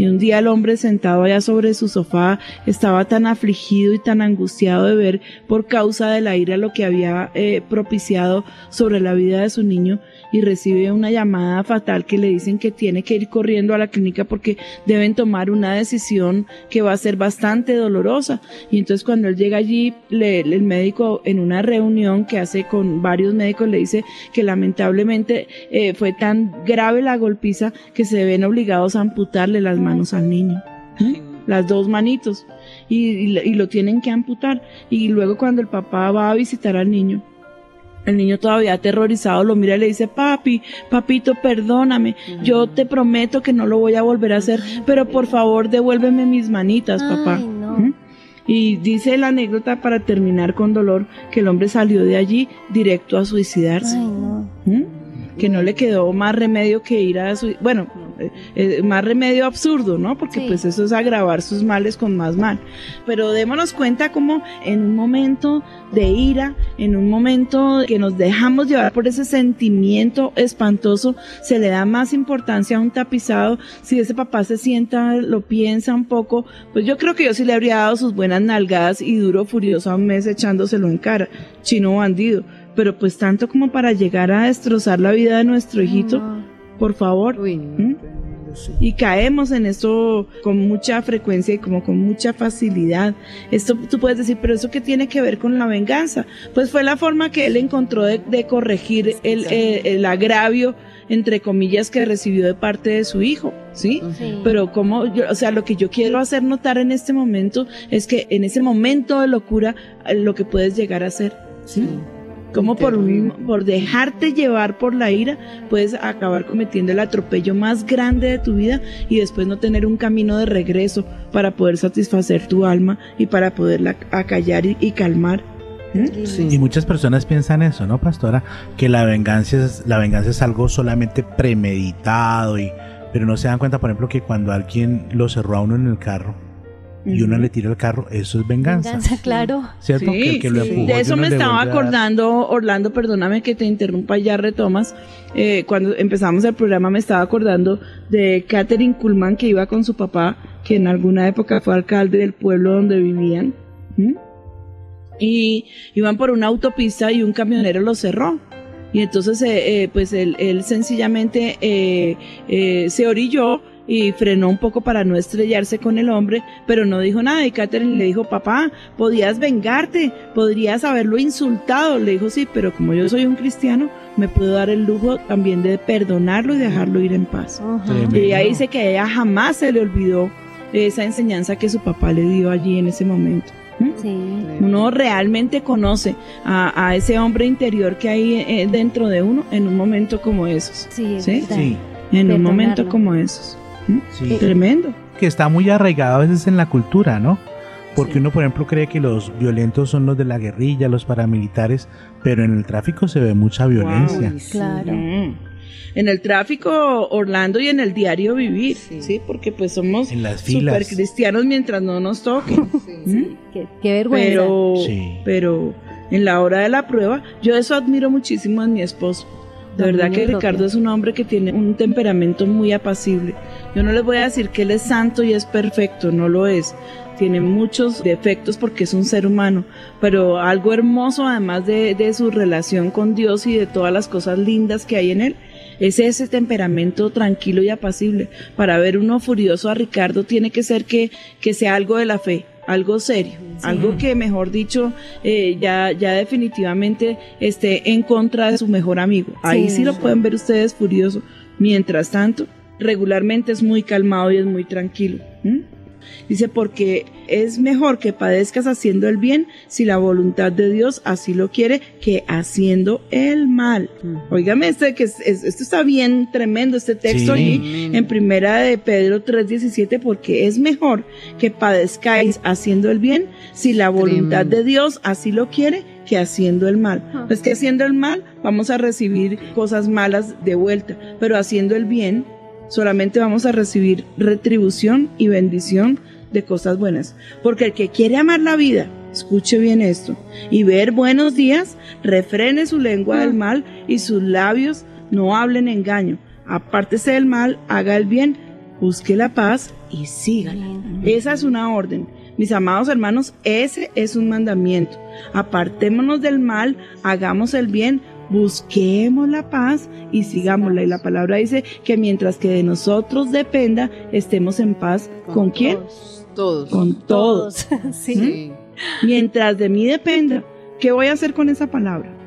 Y un día el hombre sentado allá sobre su sofá estaba tan afligido y tan angustiado de ver por causa de la ira lo que había eh, propiciado sobre la vida de su niño y recibe una llamada fatal que le dicen que tiene que ir corriendo a la clínica porque deben tomar una decisión que va a ser bastante dolorosa. Y entonces cuando él llega allí, le- el médico en una reunión que hace con varios médicos le dice que lamentablemente eh, fue tan grave la golpiza que se ven obligados a amputarle las manos al niño. ¿eh? Las dos manitos. Y, lo tienen que amputar. Y luego cuando el papá va a visitar al niño, el niño todavía aterrorizado lo mira y le dice, papi, papito, perdóname, yo te prometo que no lo voy a volver a hacer, pero por favor devuélveme mis manitas, papá. Ay, no. ¿Mm? Y dice la anécdota para terminar con dolor que el hombre salió de allí directo a suicidarse. Ay, no. ¿Mm? Que no le quedó más remedio que ir a su... Bueno, eh, eh, más remedio absurdo, ¿no? Porque Sí. pues eso es agravar sus males con más mal. Pero démonos cuenta como en un momento de ira, en un momento que nos dejamos llevar por ese sentimiento espantoso, se le da más importancia a un tapizado. Si ese papá se sienta, lo piensa un poco, pues yo creo que yo sí le habría dado sus buenas nalgadas y duro furioso a un mes echándoselo en cara, chino bandido. Pero pues tanto como para llegar a destrozar la vida de nuestro hijito, No. Por favor. Uy, no, ¿Mm? sí. Y caemos en esto con mucha frecuencia y como con mucha facilidad. Esto tú puedes decir, pero eso qué tiene que ver con la venganza? Pues fue la forma que él encontró de, de corregir el, eh, el agravio, entre comillas, que recibió de parte de su hijo, ¿sí? Sí. Pero como, yo, o sea, lo que yo quiero hacer notar en este momento es que en ese momento de locura, eh, lo que puedes llegar a hacer, ¿sí? Como por, un, por dejarte llevar por la ira, puedes acabar cometiendo el atropello más grande de tu vida y después no tener un camino de regreso para poder satisfacer tu alma y para poderla acallar y, y calmar. Sí. Y muchas personas piensan eso, ¿no, pastora? Que la venganza es, la venganza es algo solamente premeditado y pero no se dan cuenta, por ejemplo, que cuando alguien lo cerró a uno en el carro y uno le tira el carro, eso es venganza. Venganza, claro. ¿Cierto? que el que lo sí. empujó, De eso me estaba acordando, Orlando, perdóname que te interrumpa y ya retomas. Eh, cuando empezamos el programa me estaba acordando de Catherine Kuhlman que iba con su papá, que en alguna época fue alcalde del pueblo donde vivían. Y iban por una autopista y un camionero lo cerró. Y entonces, eh, eh, pues él, él sencillamente eh, eh, se orilló y frenó un poco para no estrellarse con el hombre, pero no dijo nada. Y Catherine le dijo, papá, podías vengarte, podrías haberlo insultado. Le dijo, sí, pero como yo soy un cristiano, me puedo dar el lujo también de perdonarlo y dejarlo ir en paz. Y ella dice que a ella jamás se le olvidó esa enseñanza que su papá le dio allí en ese momento. ¿Mm? Sí. Uno realmente conoce a, a ese hombre interior que hay eh, dentro de uno en un momento como esos. Sí, ¿Sí? En un momento como esos. Sí. Tremendo. que está muy arraigado a veces en la cultura, ¿no? Porque uno, por ejemplo, cree que los violentos son los de la guerrilla, los paramilitares, pero en el tráfico se ve mucha violencia. Sí. Claro. Mm. En el tráfico, Orlando, y en el diario vivir, ¿sí? Sí. Porque pues somos En las super cristianos mientras no nos toquen. ¿Mm? Qué, qué vergüenza. Pero, Sí. pero en la hora de la prueba, yo eso admiro muchísimo en mi esposo. De verdad que. Ricardo es un hombre que tiene un temperamento muy apacible. Yo no les voy a decir que él es santo y es perfecto, no lo es. Tiene muchos defectos porque es un ser humano, pero algo hermoso además de, de su relación con Dios y de todas las cosas lindas que hay en él, es ese temperamento tranquilo y apacible. Para ver uno furioso a Ricardo tiene que ser que, que sea algo de la fe, algo serio, algo que mejor dicho eh, ya, ya definitivamente esté en contra de su mejor amigo. Ahí Sí. sí lo pueden ver ustedes furioso. Mientras tanto, regularmente es muy calmado y es muy tranquilo. Dice, porque es mejor que padezcas haciendo el bien si la voluntad de Dios así lo quiere que haciendo el mal. Óigame, este, que es- es- esto está bien tremendo, este texto Sí. allí en primera de Pedro 3:17, porque es mejor que padezcáis haciendo el bien si la voluntad Tremendo. de Dios así lo quiere que haciendo el mal. Pues que haciendo el mal vamos a recibir cosas malas de vuelta, pero haciendo el bien solamente vamos a recibir retribución y bendición de cosas buenas. Porque el que quiere amar la vida, escuche bien esto, y ver buenos días, refrene su lengua del mal y sus labios no hablen engaño. Apártese del mal, haga el bien, busque la paz y sígala. Esa es una orden. Mis amados hermanos, ese es un mandamiento. Apartémonos del mal, hagamos el bien, busquemos la paz y sigámosla. Y la palabra dice que mientras que de nosotros dependa, estemos en paz. ¿Con, quién? Todos. Con todos. sí. Sí. Mientras de mí dependa, ¿qué voy a hacer con esa palabra?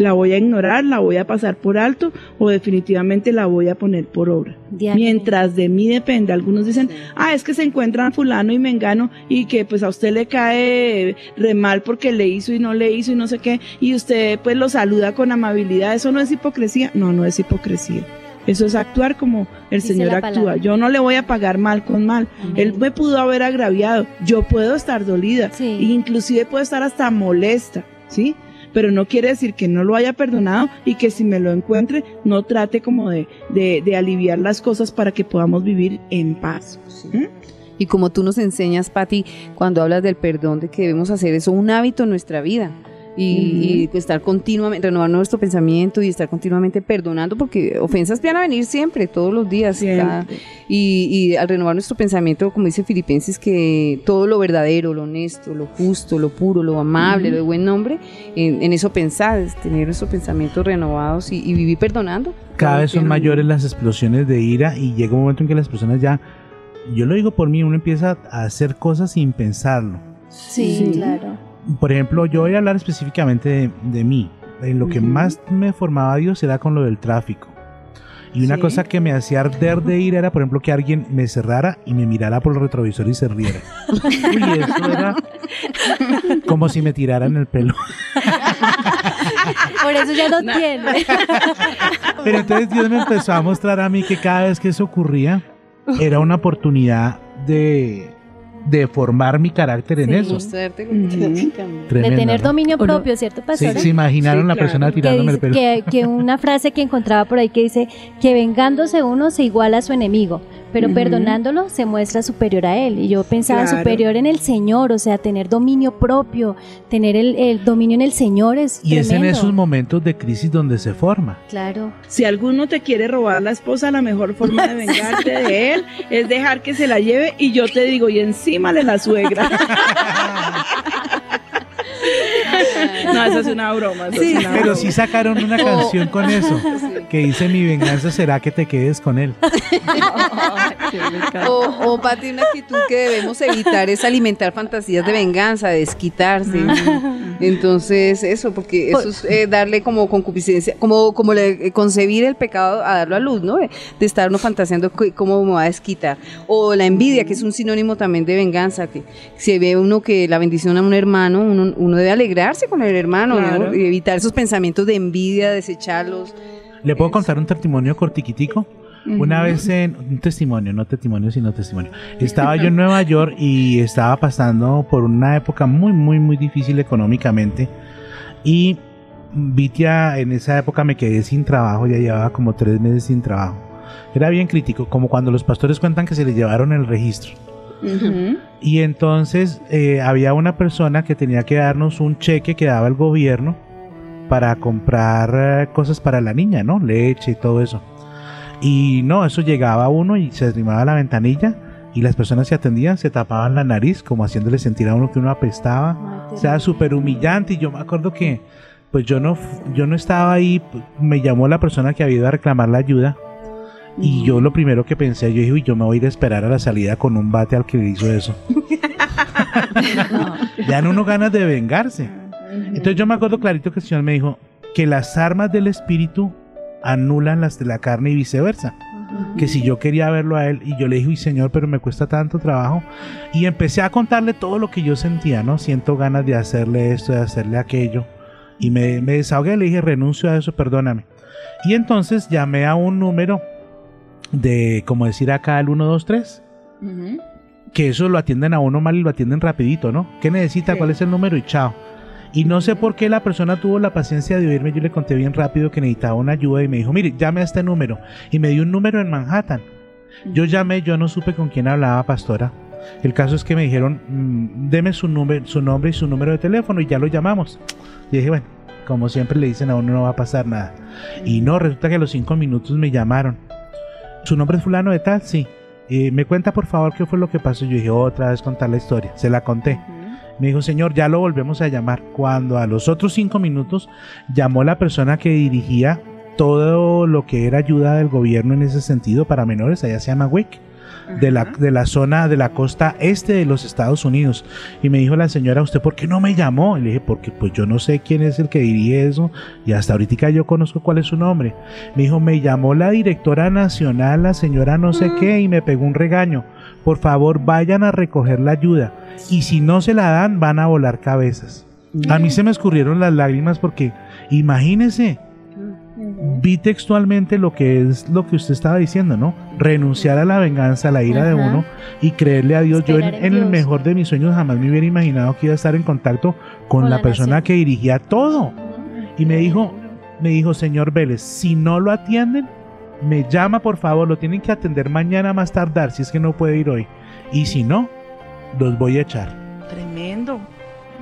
¿La voy a ignorar? ¿La voy a pasar por alto? ¿O definitivamente la voy a poner por obra? Mientras de mí depende. Algunos dicen, ah, es que se encuentran fulano y mengano y que pues a usted le cae re mal porque le hizo y no le hizo y no sé qué, y usted pues lo saluda con amabilidad. ¿Eso no es hipocresía? No, no es hipocresía. Eso es actuar como el Dice Señor actúa. Yo no le voy a pagar mal con mal. Él me pudo haber agraviado. Yo puedo estar dolida. Sí. E inclusive puedo estar hasta molesta, ¿sí? Pero no quiere decir que no lo haya perdonado y que si me lo encuentre, no trate como de, de, de aliviar las cosas para que podamos vivir en paz. ¿Mm? Y como tú nos enseñas, Patti, cuando hablas del perdón, de que debemos hacer eso un hábito en nuestra vida. Y, y estar continuamente, renovar nuestro pensamiento y estar continuamente perdonando, porque ofensas van a venir siempre, todos los días. Cada- y, y al renovar nuestro pensamiento, como dice Filipenses, que todo lo verdadero, lo honesto, lo justo, lo puro, lo amable, lo de buen nombre, en, en eso pensar, es tener nuestros pensamientos renovados y, y vivir perdonando. Cada vez son mayores las explosiones de ira y llega un momento en que las personas ya, yo lo digo por mí, uno empieza a hacer cosas sin pensarlo. Sí, Sí. claro. Por ejemplo, yo voy a hablar específicamente de, de mí. En lo que más me formaba Dios era con lo del tráfico. Y una Sí. cosa que me hacía arder de ira era, por ejemplo, que alguien me cerrara y me mirara por el retrovisor y se riera. Uy, eso era como si me tiraran el pelo. Por eso ya no tiene. Pero entonces Dios me empezó a mostrar a mí que cada vez que eso ocurría era una oportunidad de, de formar mi carácter en Sí. eso. Tremendo, de tener ¿no? dominio propio, ¿cierto, Sí, pastora? se imaginaron Sí, la claro. persona tirándome el pelo. que, que una frase que encontraba por ahí que dice que vengándose uno se iguala a su enemigo, pero perdonándolo se muestra superior a él. Y yo pensaba Claro. superior en el Señor, o sea, tener dominio propio, tener el, el dominio en el Señor es Y es en esos momentos de crisis donde se forma. Claro. Si alguno te quiere robar la esposa, la mejor forma de vengarte de él es dejar que se la lleve y yo te digo, y encima de la suegra. no, eso es una broma. eso es una Pero broma. sí sacaron una canción con eso, que dice mi venganza será que te quedes con él. O, o Pati, una actitud que debemos evitar es alimentar fantasías de venganza, de desquitarse. Entonces, eso, porque eso es eh, darle como concupiscencia, como, como le- eh, concebir el pecado a darlo a luz, ¿no? De estar uno fantaseando cómo me va a desquitar. O la envidia, que es un sinónimo también de venganza, que si ve uno que la bendición a un hermano, uno, uno debe con el hermano, ¿no? Claro. Y evitar esos pensamientos de envidia, desecharlos. ¿Le puedo contar un testimonio cortiquitico? Una vez en un testimonio, no testimonio, sino testimonio. Estaba yo en Nueva York y estaba pasando por una época muy, muy, muy difícil económicamente. Y Vitia, en esa época me quedé sin trabajo, ya llevaba como tres meses sin trabajo. Era bien crítico, como cuando los pastores cuentan que se les llevaron el registro. Y entonces eh, había una persona que tenía que darnos un cheque que daba el gobierno para comprar eh, cosas para la niña, ¿no? Leche y todo eso. Y no, eso llegaba uno y se arrimaba la ventanilla y las personas se atendían, se tapaban la nariz, como haciéndole sentir a uno que uno apestaba. O sea, súper humillante. Y yo me acuerdo que, pues yo no, yo no estaba ahí, p- me llamó la persona que había ido a reclamar la ayuda. Y yo lo primero que pensé, yo dije, "Uy, yo me voy a ir a esperar a la salida con un bate al que le hizo eso. Dan uno ganas de vengarse. Entonces yo me acuerdo clarito que el Señor me dijo que las armas del Espíritu anulan las de la carne y viceversa. Que si yo quería verlo a él y yo le dije, uy Señor, pero me cuesta tanto trabajo. Y empecé a contarle todo lo que yo sentía, ¿no? Siento ganas de hacerle esto, de hacerle aquello. Y me, me desahogué, le dije, renuncio a eso, perdóname. Y entonces llamé a un número de, como decir acá, el 123 Ujú. que eso lo atienden a uno mal y lo atienden rapidito, ¿no? ¿Qué necesita? Sí. ¿Cuál es el número? Y chao. Y no sé por qué la persona tuvo la paciencia de oírme. Yo le conté bien rápido que necesitaba una ayuda y me dijo, mire, llame a este número. Y me dio un número en Manhattan. Yo llamé, yo no supe con quién hablaba, pastora. El caso es que me dijeron, mm, deme su, nombre, su nombre y su número de teléfono y ya lo llamamos. Y dije, bueno, como siempre le dicen a uno no va a pasar nada. Y no, resulta que a los cinco minutos me llamaron. ¿Su nombre es fulano de tal? Sí. Eh, me cuenta por favor qué fue lo que pasó. Yo dije, otra vez contar la historia. Se la conté. Me dijo, señor, ya lo volvemos a llamar. Cuando a los otros cinco minutos llamó la persona que dirigía todo lo que era ayuda del gobierno en ese sentido para menores, allá se llama WIC, de la, de la zona de la costa este de los Estados Unidos. Y me dijo la señora, ¿usted por qué no me llamó? Y le dije, porque pues yo no sé quién es el que dirige eso y hasta ahorita yo conozco cuál es su nombre. Me dijo, me llamó la directora nacional, la señora no sé qué, y me pegó un regaño. Por favor, vayan a recoger la ayuda. Y si no se la dan, van a volar cabezas. A mí se me escurrieron las lágrimas porque, vi textualmente lo que es lo que usted estaba diciendo, ¿no? Renunciar a la venganza, a la ira de uno y creerle a Dios. Yo en, el mejor de mis sueños jamás me hubiera imaginado que iba a estar en contacto con, Con la, la persona nación. que dirigía todo. Y me dijo, me dijo, señor Vélez, si no lo atienden, me llama por favor, lo tienen que atender mañana más tardar, si es que no puede ir hoy. Y si no, los voy a echar. Tremendo.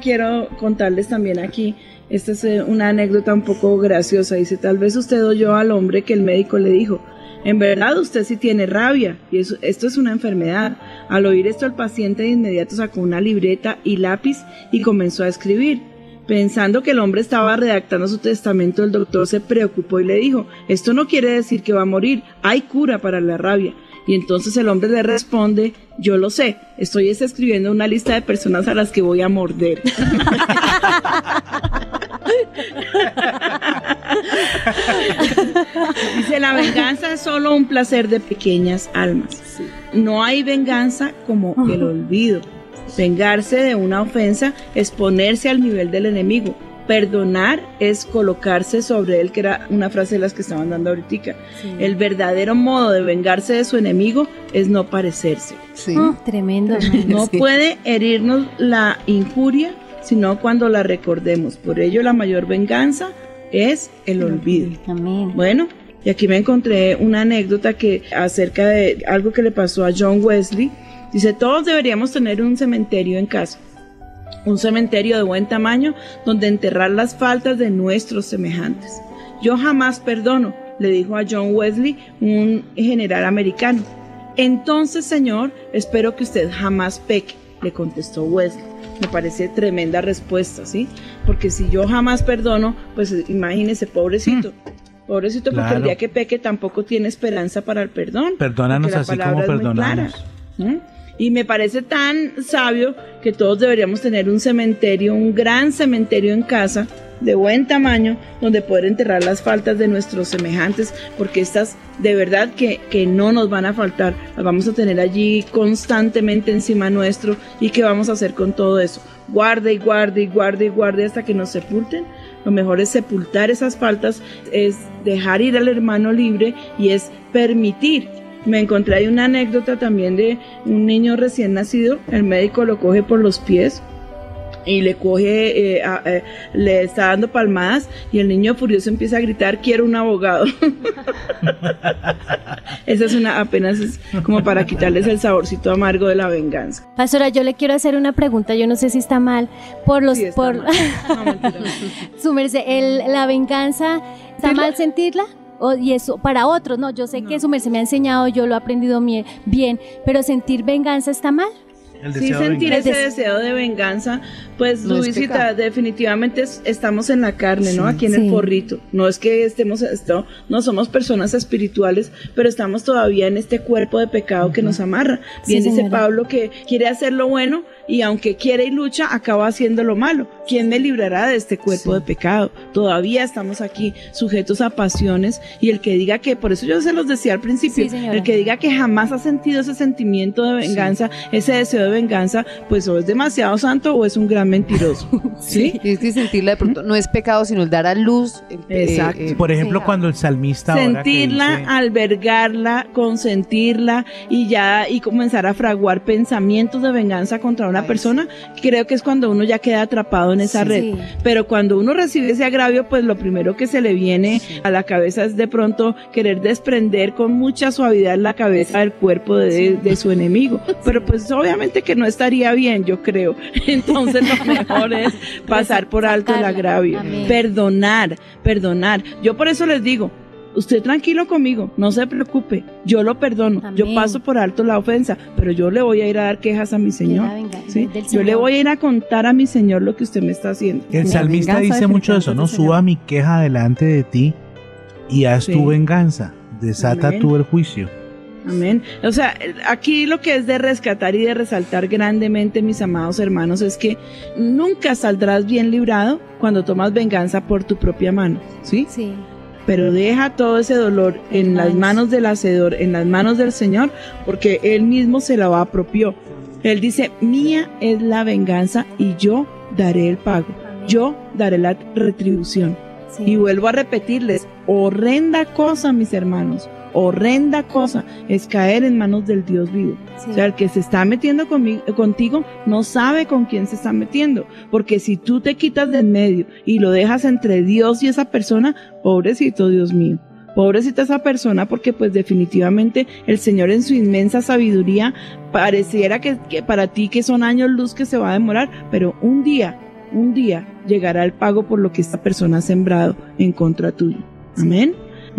Quiero contarles también aquí, esta es eh, una anécdota un poco graciosa. Dice, tal vez usted oyó al hombre que el médico le dijo, en verdad usted sí tiene rabia y eso, esto es una enfermedad. Al oír esto el paciente de inmediato sacó una libreta y lápiz y comenzó a escribir. Pensando que el hombre estaba redactando su testamento, el doctor se preocupó y le dijo, esto no quiere decir que va a morir, hay cura para la rabia. Y entonces el hombre le responde, yo lo sé, estoy es escribiendo una lista de personas a las que voy a morder. Dice, la venganza es solo un placer de pequeñas almas. No hay venganza como el olvido. Vengarse de una ofensa es ponerse al nivel del enemigo. Perdonar es colocarse sobre él, que era una frase de las que estaban dando ahorita. El verdadero modo de vengarse de su enemigo es no parecerse. Sí. Mm, tremendo. No Sí. puede herirnos la injuria, sino cuando la recordemos. Por ello, la mayor venganza es el olvido. Amén. Bueno, y aquí me encontré una anécdota que acerca de algo que le pasó a John Wesley. Dice, todos deberíamos tener un cementerio en casa. Un cementerio de buen tamaño donde enterrar las faltas de nuestros semejantes. Yo jamás perdono, le dijo a John Wesley, un general americano. Entonces, señor, espero que usted jamás peque, le contestó Wesley. Me parece tremenda respuesta, ¿sí? Porque si yo jamás perdono, pues imagínese, pobrecito. Pobrecito, porque el Claro. día que peque tampoco tiene esperanza para el perdón. Perdónanos así como perdonamos. ¿Mm? Y me parece tan sabio que todos deberíamos tener un cementerio, un gran cementerio en casa, de buen tamaño, donde poder enterrar las faltas de nuestros semejantes, porque estas de verdad que, que no nos van a faltar, las vamos a tener allí constantemente encima nuestro. ¿Y qué vamos a hacer con todo eso? Guarde y guarde y guarde y guarde hasta que nos sepulten. Lo mejor es sepultar esas faltas, es dejar ir al hermano libre y es permitir me encontré ahí una anécdota también de un niño recién nacido. El médico lo coge por los pies y le coge, eh, a- eh, le está dando palmadas y el niño furioso empieza a gritar, quiero un abogado. Esa es una, apenas es como para quitarles el saborcito amargo de la venganza. Pastora, yo le quiero hacer una pregunta, yo no sé si está mal, por los, Sí, está por, mal. No, mentira. su merced, el- la venganza, ¿está mal sentirla? O- y eso para otros, no, yo sé que su merced me ha enseñado, yo lo he aprendido bien, pero sentir venganza está mal. El Sí, sentir ese deseo de venganza, pues No Luisita, definitivamente es- estamos en la carne, ¿no? Aquí en Sí. el forrito. No es que estemos, esto, no somos personas espirituales, pero estamos todavía en este cuerpo de pecado que nos amarra. Sí, Bien dice señora. Pablo que quiere hacer lo bueno y aunque quiere y lucha, acaba haciendo lo malo. ¿Quién me librará de este cuerpo de pecado? Todavía estamos aquí sujetos a pasiones y el que diga que, por eso yo se los decía al principio, Sí, el que diga que jamás ha sentido ese sentimiento de venganza, ese deseo de venganza, pues o es demasiado santo o es un gran mentiroso. ¿Sí? Y es que sentirla de pronto no es pecado, sino el dar a luz. el- eh, Exacto. Por ejemplo, Sí. cuando el salmista ahora que Sentirla, dice- albergarla, consentirla y ya y comenzar a fraguar pensamientos de venganza contra una Ay, persona, creo que es cuando uno ya queda atrapado en esa Sí. red. Pero cuando uno recibe ese agravio, pues lo primero que se le viene a la cabeza es de pronto querer desprender con mucha suavidad la cabeza del cuerpo de, de su enemigo. Pero pues obviamente que no estaría bien, yo creo. Entonces lo mejor es pasar por alto el agravio. Amén. Perdonar, perdonar. Yo por eso les digo, usted tranquilo conmigo, no se preocupe, yo lo perdono, yo paso por alto la ofensa, pero yo le voy a ir a dar quejas a mi Señor. Yo le voy a ir a contar a mi Señor lo que usted me está haciendo. El La salmista dice mucho eso, ¿no? Suba mi queja delante de ti y haz Sí. tu venganza. Desata Amén. tú el juicio. Amén. O sea, aquí lo que es de rescatar y de resaltar grandemente, mis amados hermanos, es que nunca saldrás bien librado cuando tomas venganza por tu propia mano, ¿sí? Sí. Pero deja todo ese dolor en las manos del hacedor, en las manos del Señor, porque Él mismo se la apropió. Él dice, mía es la venganza y yo daré el pago, yo daré la retribución. Sí. Y vuelvo a repetirles, horrenda cosa, mis hermanos, horrenda cosa es caer en manos del Dios vivo. Sí. O sea, el que se está metiendo conmigo- contigo no sabe con quién se está metiendo. Porque si tú te quitas de en medio y lo dejas entre Dios y esa persona, pobrecito Dios mío. Pobrecita esa persona porque pues definitivamente el Señor en su inmensa sabiduría pareciera que, que para ti que son años luz que se va a demorar, pero un día, un día llegará el pago por lo que esta persona ha sembrado en contra tuyo. Amén.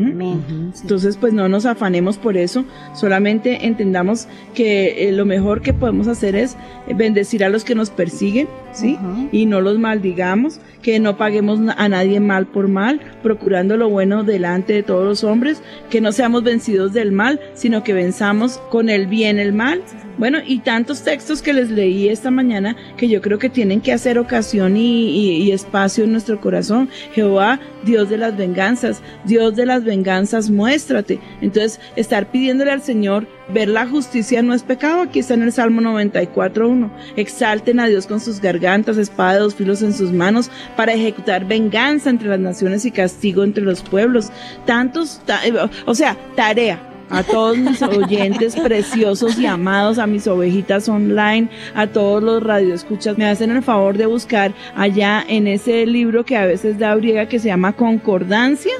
Amén. Entonces, pues no nos afanemos por eso, solamente entendamos que eh, lo mejor que podemos hacer es bendecir a los que nos persiguen, ¿sí? Y no los maldigamos, que no paguemos a nadie mal por mal, procurando lo bueno delante de todos los hombres, que no seamos vencidos del mal, sino que venzamos con el bien el mal. Bueno, y tantos textos que les leí esta mañana que yo creo que tienen que hacer ocasión y, y- y espacio en nuestro corazón. Jehová Dios de las venganzas, Dios de las venganzas, muéstrate. Entonces, estar pidiéndole al Señor ver la justicia no es pecado. Aquí está en el Salmo 94.1. Exalten a Dios con sus gargantas, espada de dos filos en sus manos, para ejecutar venganza entre las naciones y castigo entre los pueblos. Tantos, ta- eh, o sea, tarea. A todos mis oyentes preciosos y amados, a mis ovejitas online, a todos los radioescuchas, me hacen el favor de buscar allá en ese libro que a veces da Briega que se llama Concordancia,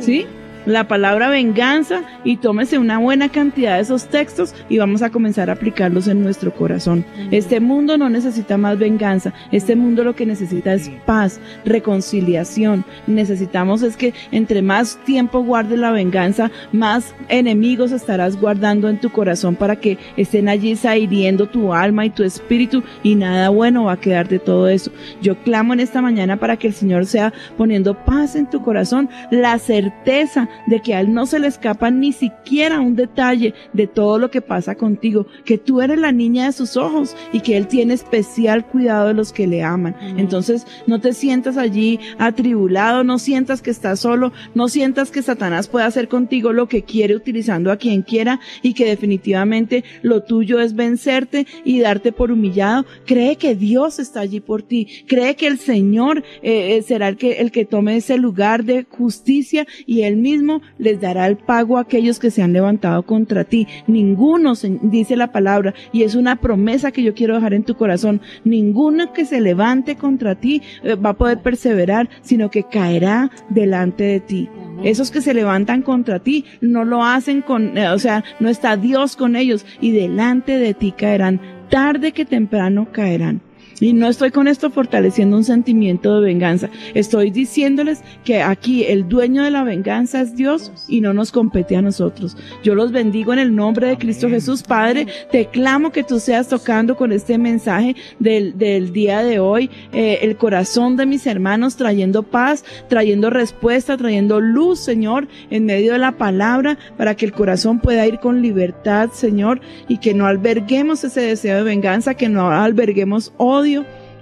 ¿sí? La palabra venganza y tómese una buena cantidad de esos textos y vamos a comenzar a aplicarlos en nuestro corazón. Este mundo no necesita más venganza, este mundo lo que necesita es paz, reconciliación. Necesitamos es que entre más tiempo guardes la venganza, más enemigos estarás guardando en tu corazón para que estén allí hiriendo tu alma y tu espíritu y nada bueno va a quedar de todo eso. Yo clamo en esta mañana para que el Señor sea poniendo paz en tu corazón, la certeza de que a Él no se le escapa ni siquiera un detalle de todo lo que pasa contigo, que tú eres la niña de sus ojos y que Él tiene especial cuidado de los que le aman. Entonces no te sientas allí atribulado, no sientas que estás solo, no sientas que Satanás puede hacer contigo lo que quiere utilizando a quien quiera y que definitivamente lo tuyo es vencerte y darte por humillado. Cree que Dios está allí por ti, cree que el Señor eh, eh, será el que, el que tome ese lugar de justicia y Él mismo les dará el pago a aquellos que se han levantado contra ti. Ninguno, dice la palabra, y es una promesa que yo quiero dejar en tu corazón, ninguno que se levante contra ti eh, va a poder perseverar, sino que caerá delante de ti. Esos que se levantan contra ti no lo hacen con, eh, o sea, no está Dios con ellos y delante de ti caerán. Tarde que temprano caerán. Y no estoy con esto fortaleciendo un sentimiento de venganza. Estoy diciéndoles que aquí el dueño de la venganza es Dios y no nos compete a nosotros. Yo los bendigo en el nombre de Cristo Jesús. Padre, te clamo que tú seas tocando con este mensaje del, del día de hoy eh, el corazón de mis hermanos, trayendo paz, trayendo respuesta, trayendo luz, Señor, en medio de la palabra, para que el corazón pueda ir con libertad, Señor, y que no alberguemos ese deseo de venganza, que no alberguemos odio.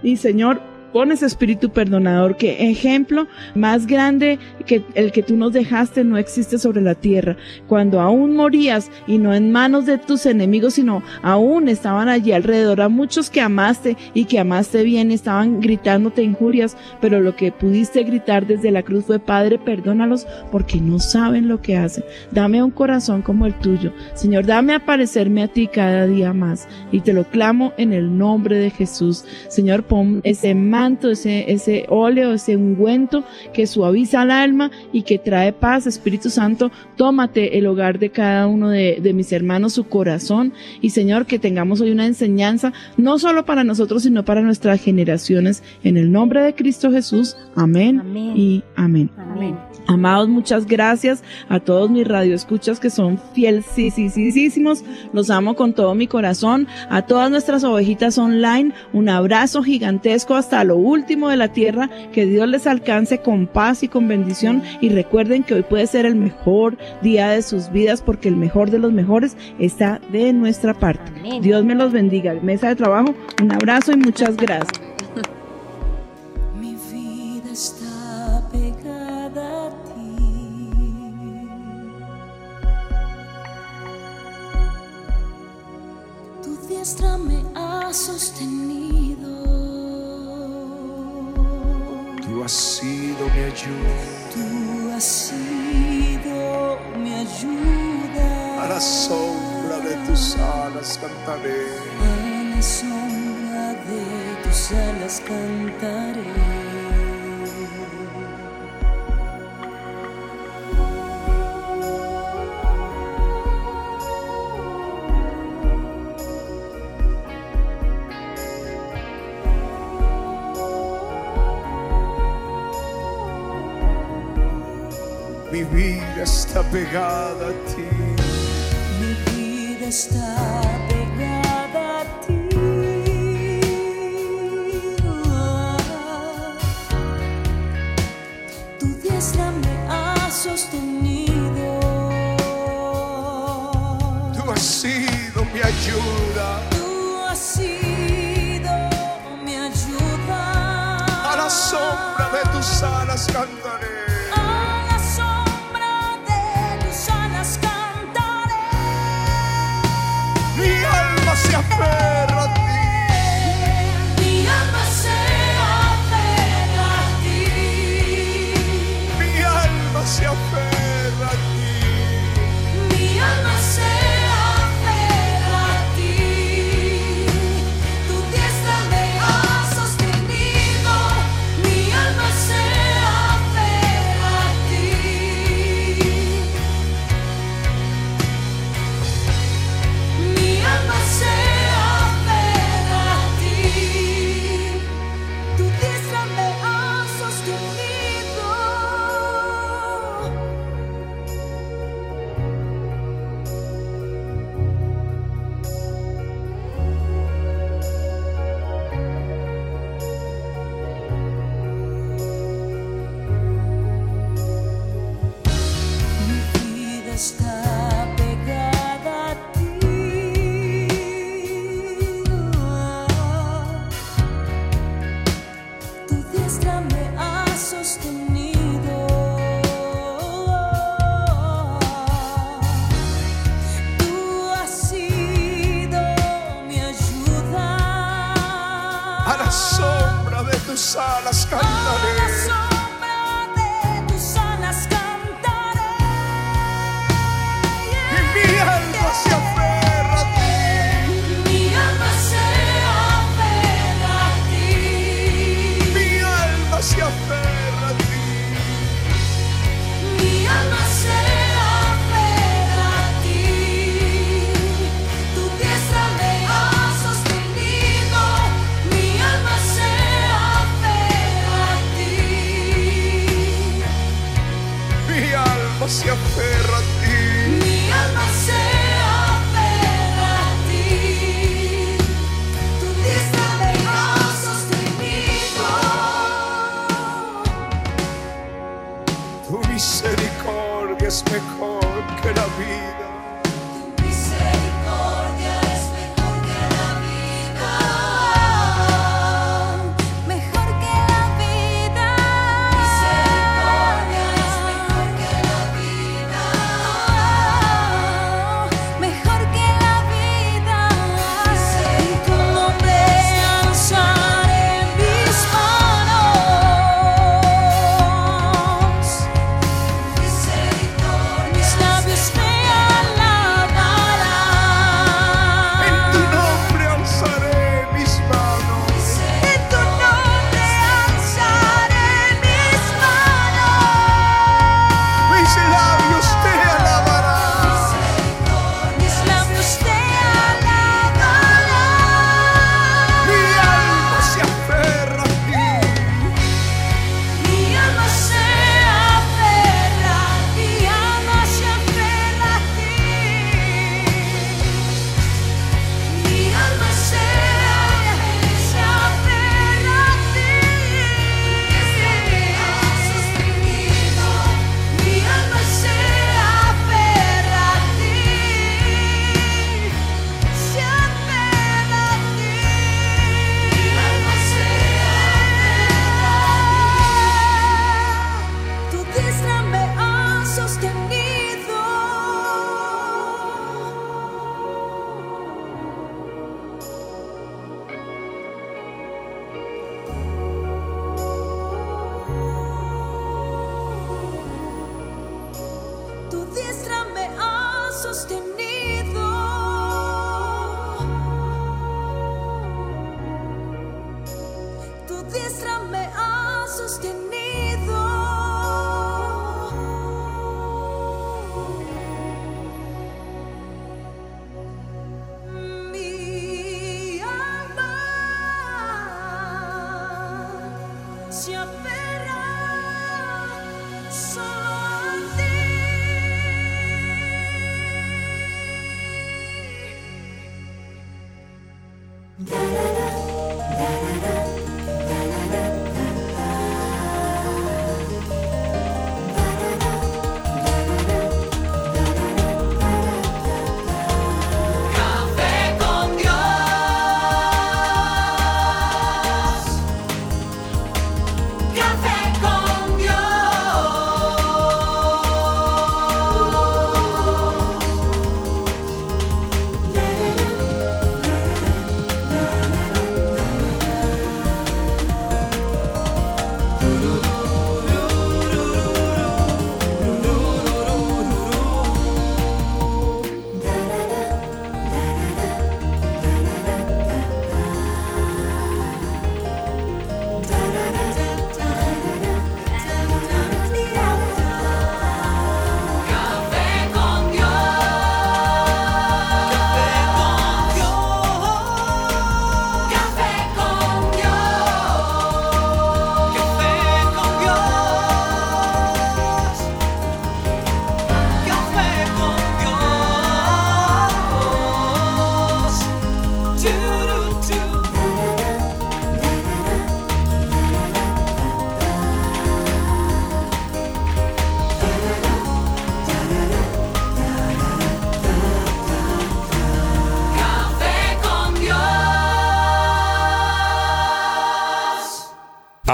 Y Señor, pon ese espíritu perdonador, que ejemplo más grande que el que tú nos dejaste no existe sobre la tierra. Cuando aún morías y no en manos de tus enemigos, sino aún estaban allí alrededor a muchos que amaste y que amaste bien, estaban gritándote injurias, pero lo que pudiste gritar desde la cruz fue, Padre, perdónalos porque no saben lo que hacen. Dame un corazón como el tuyo. Señor, dame a parecerme a ti cada día más. Y te lo clamo en el nombre de Jesús. Señor, pon ese ese, ese óleo, ese ungüento que suaviza el alma y que trae paz. Espíritu Santo, tómate el hogar de cada uno de, de mis hermanos, su corazón. Y Señor, que tengamos hoy una enseñanza, no solo para nosotros, sino para nuestras generaciones. En el nombre de Cristo Jesús. Amén, Amén. y amén. Amén. Amados, muchas gracias a todos mis radioescuchas que son fielísimos. Los amo con todo mi corazón. A todas nuestras ovejitas online, un abrazo gigantesco hasta lo último de la tierra. Que Dios les alcance con paz y con bendición. Y recuerden que hoy puede ser el mejor día de sus vidas porque el mejor de los mejores está de nuestra parte. Amén. Dios me los bendiga. Mesa de trabajo, un abrazo y muchas gracias. Mi vida está pegada a ti. Tu diestra me ha sostenido. Has sido mi ayuda. Tú has sido mi ayuda. A la sombra de tus alas cantaré. A la sombra de tus alas cantaré. Vida está pegada a ti. Mi vida está pegada a ti. Tu diestra me ha sostenido. Tú has sido mi ayuda. Tú has sido mi ayuda. A la sombra de tus alas.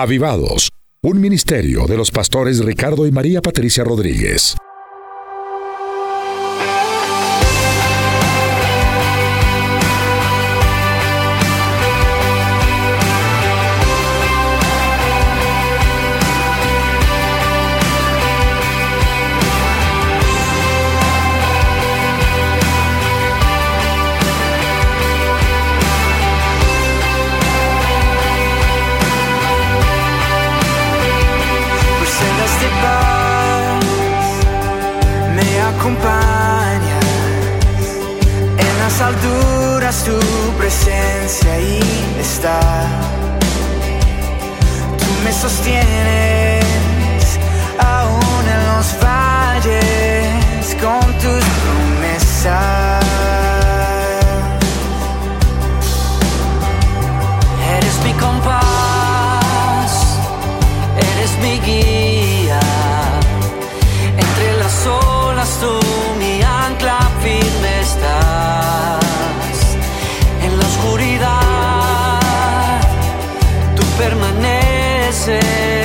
Avivados, un ministerio de los pastores Ricardo y María Patricia Rodríguez. sostienes aún en los valles con tus promesas. Eres mi compás, eres mi guía. Entre las olas tú mi ancla firme estás. En la oscuridad tú permaneces. places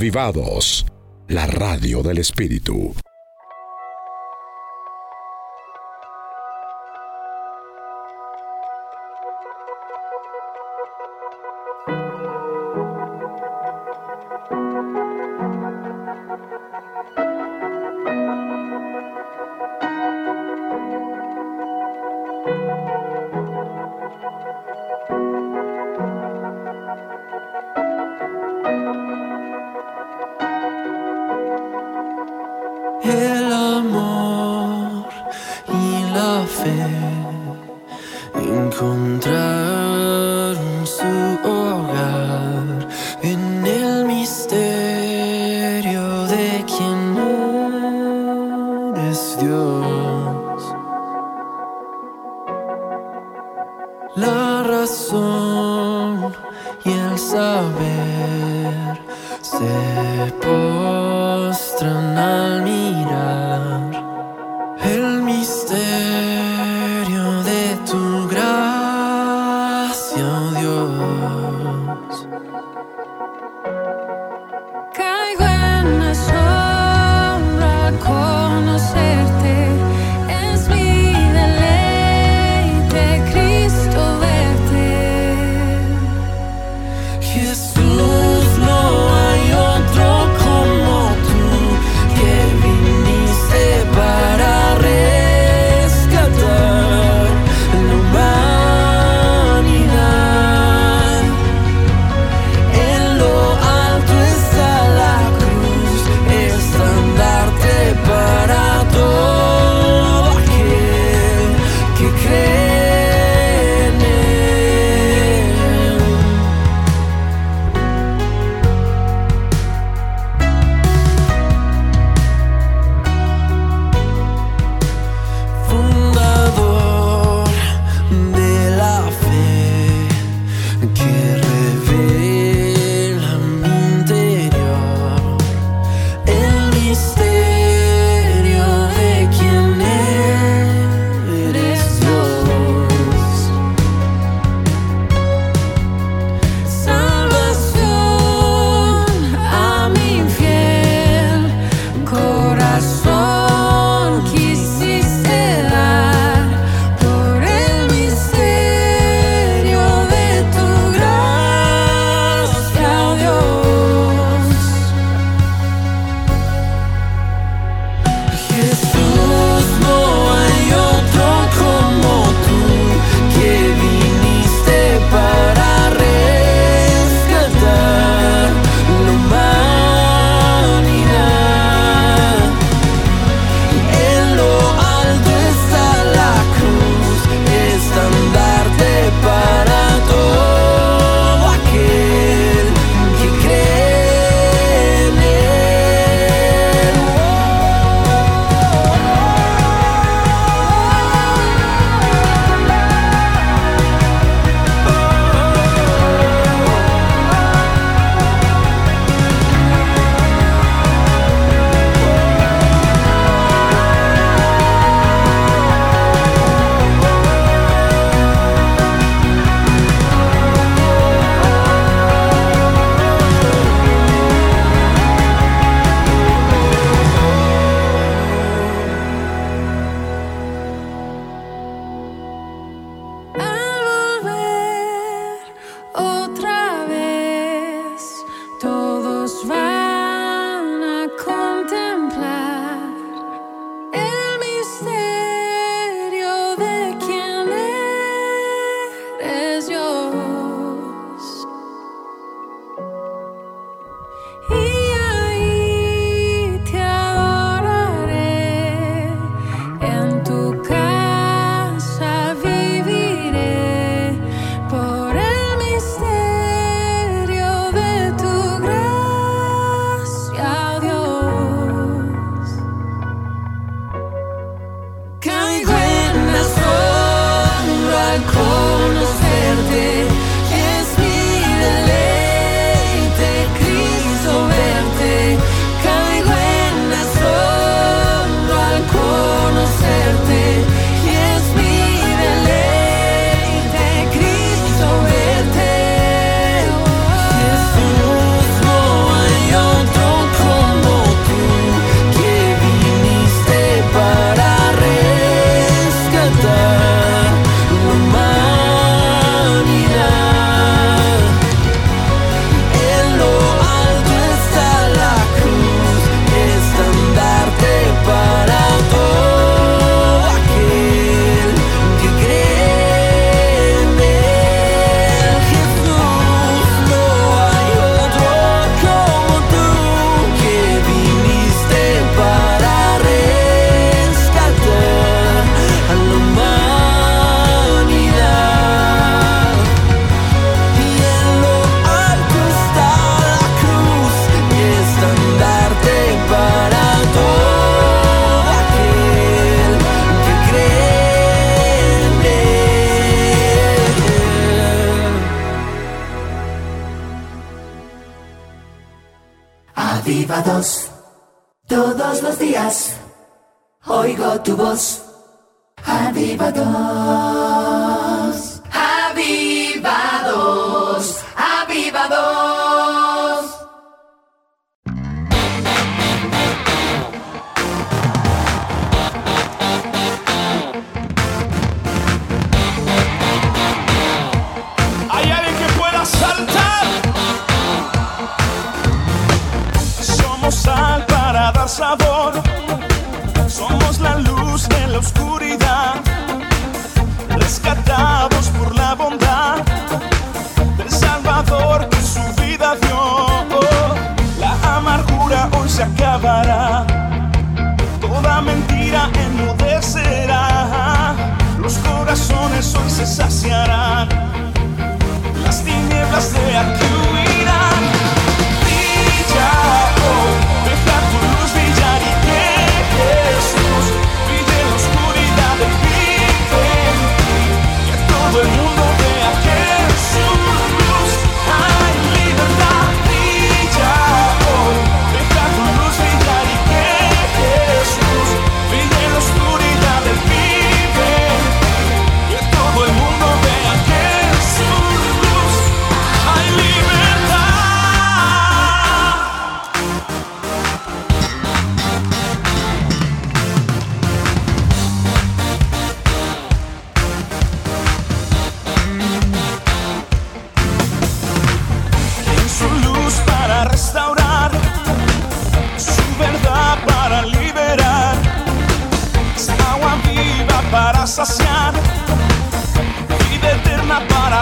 Avivados, la radio del Espíritu.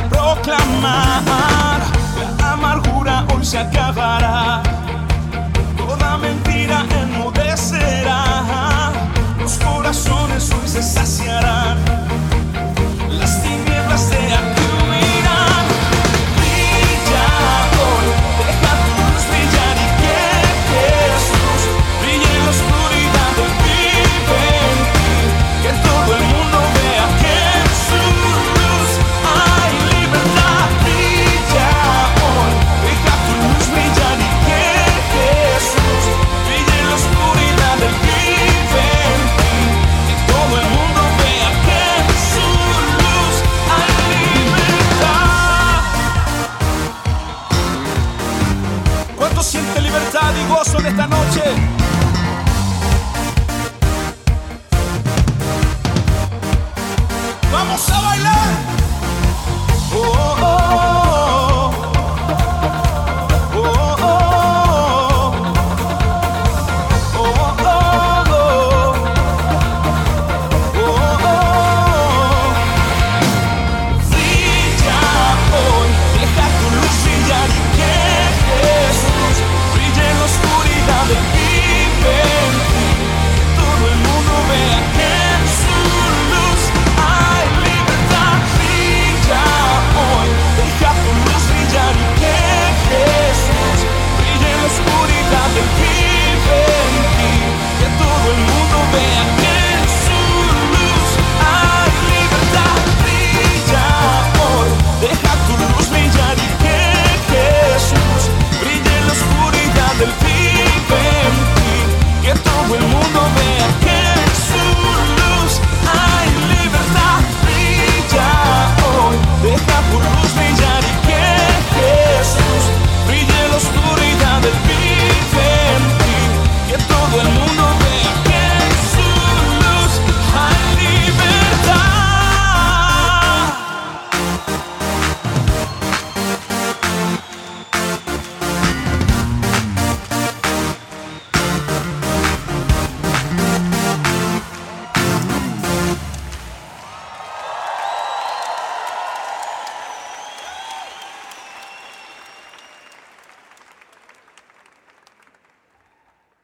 proclamar. La amargura hoy se acabará, toda mentira enmudecerá, los corazones hoy se saciarán, las tinieblas se acabarán.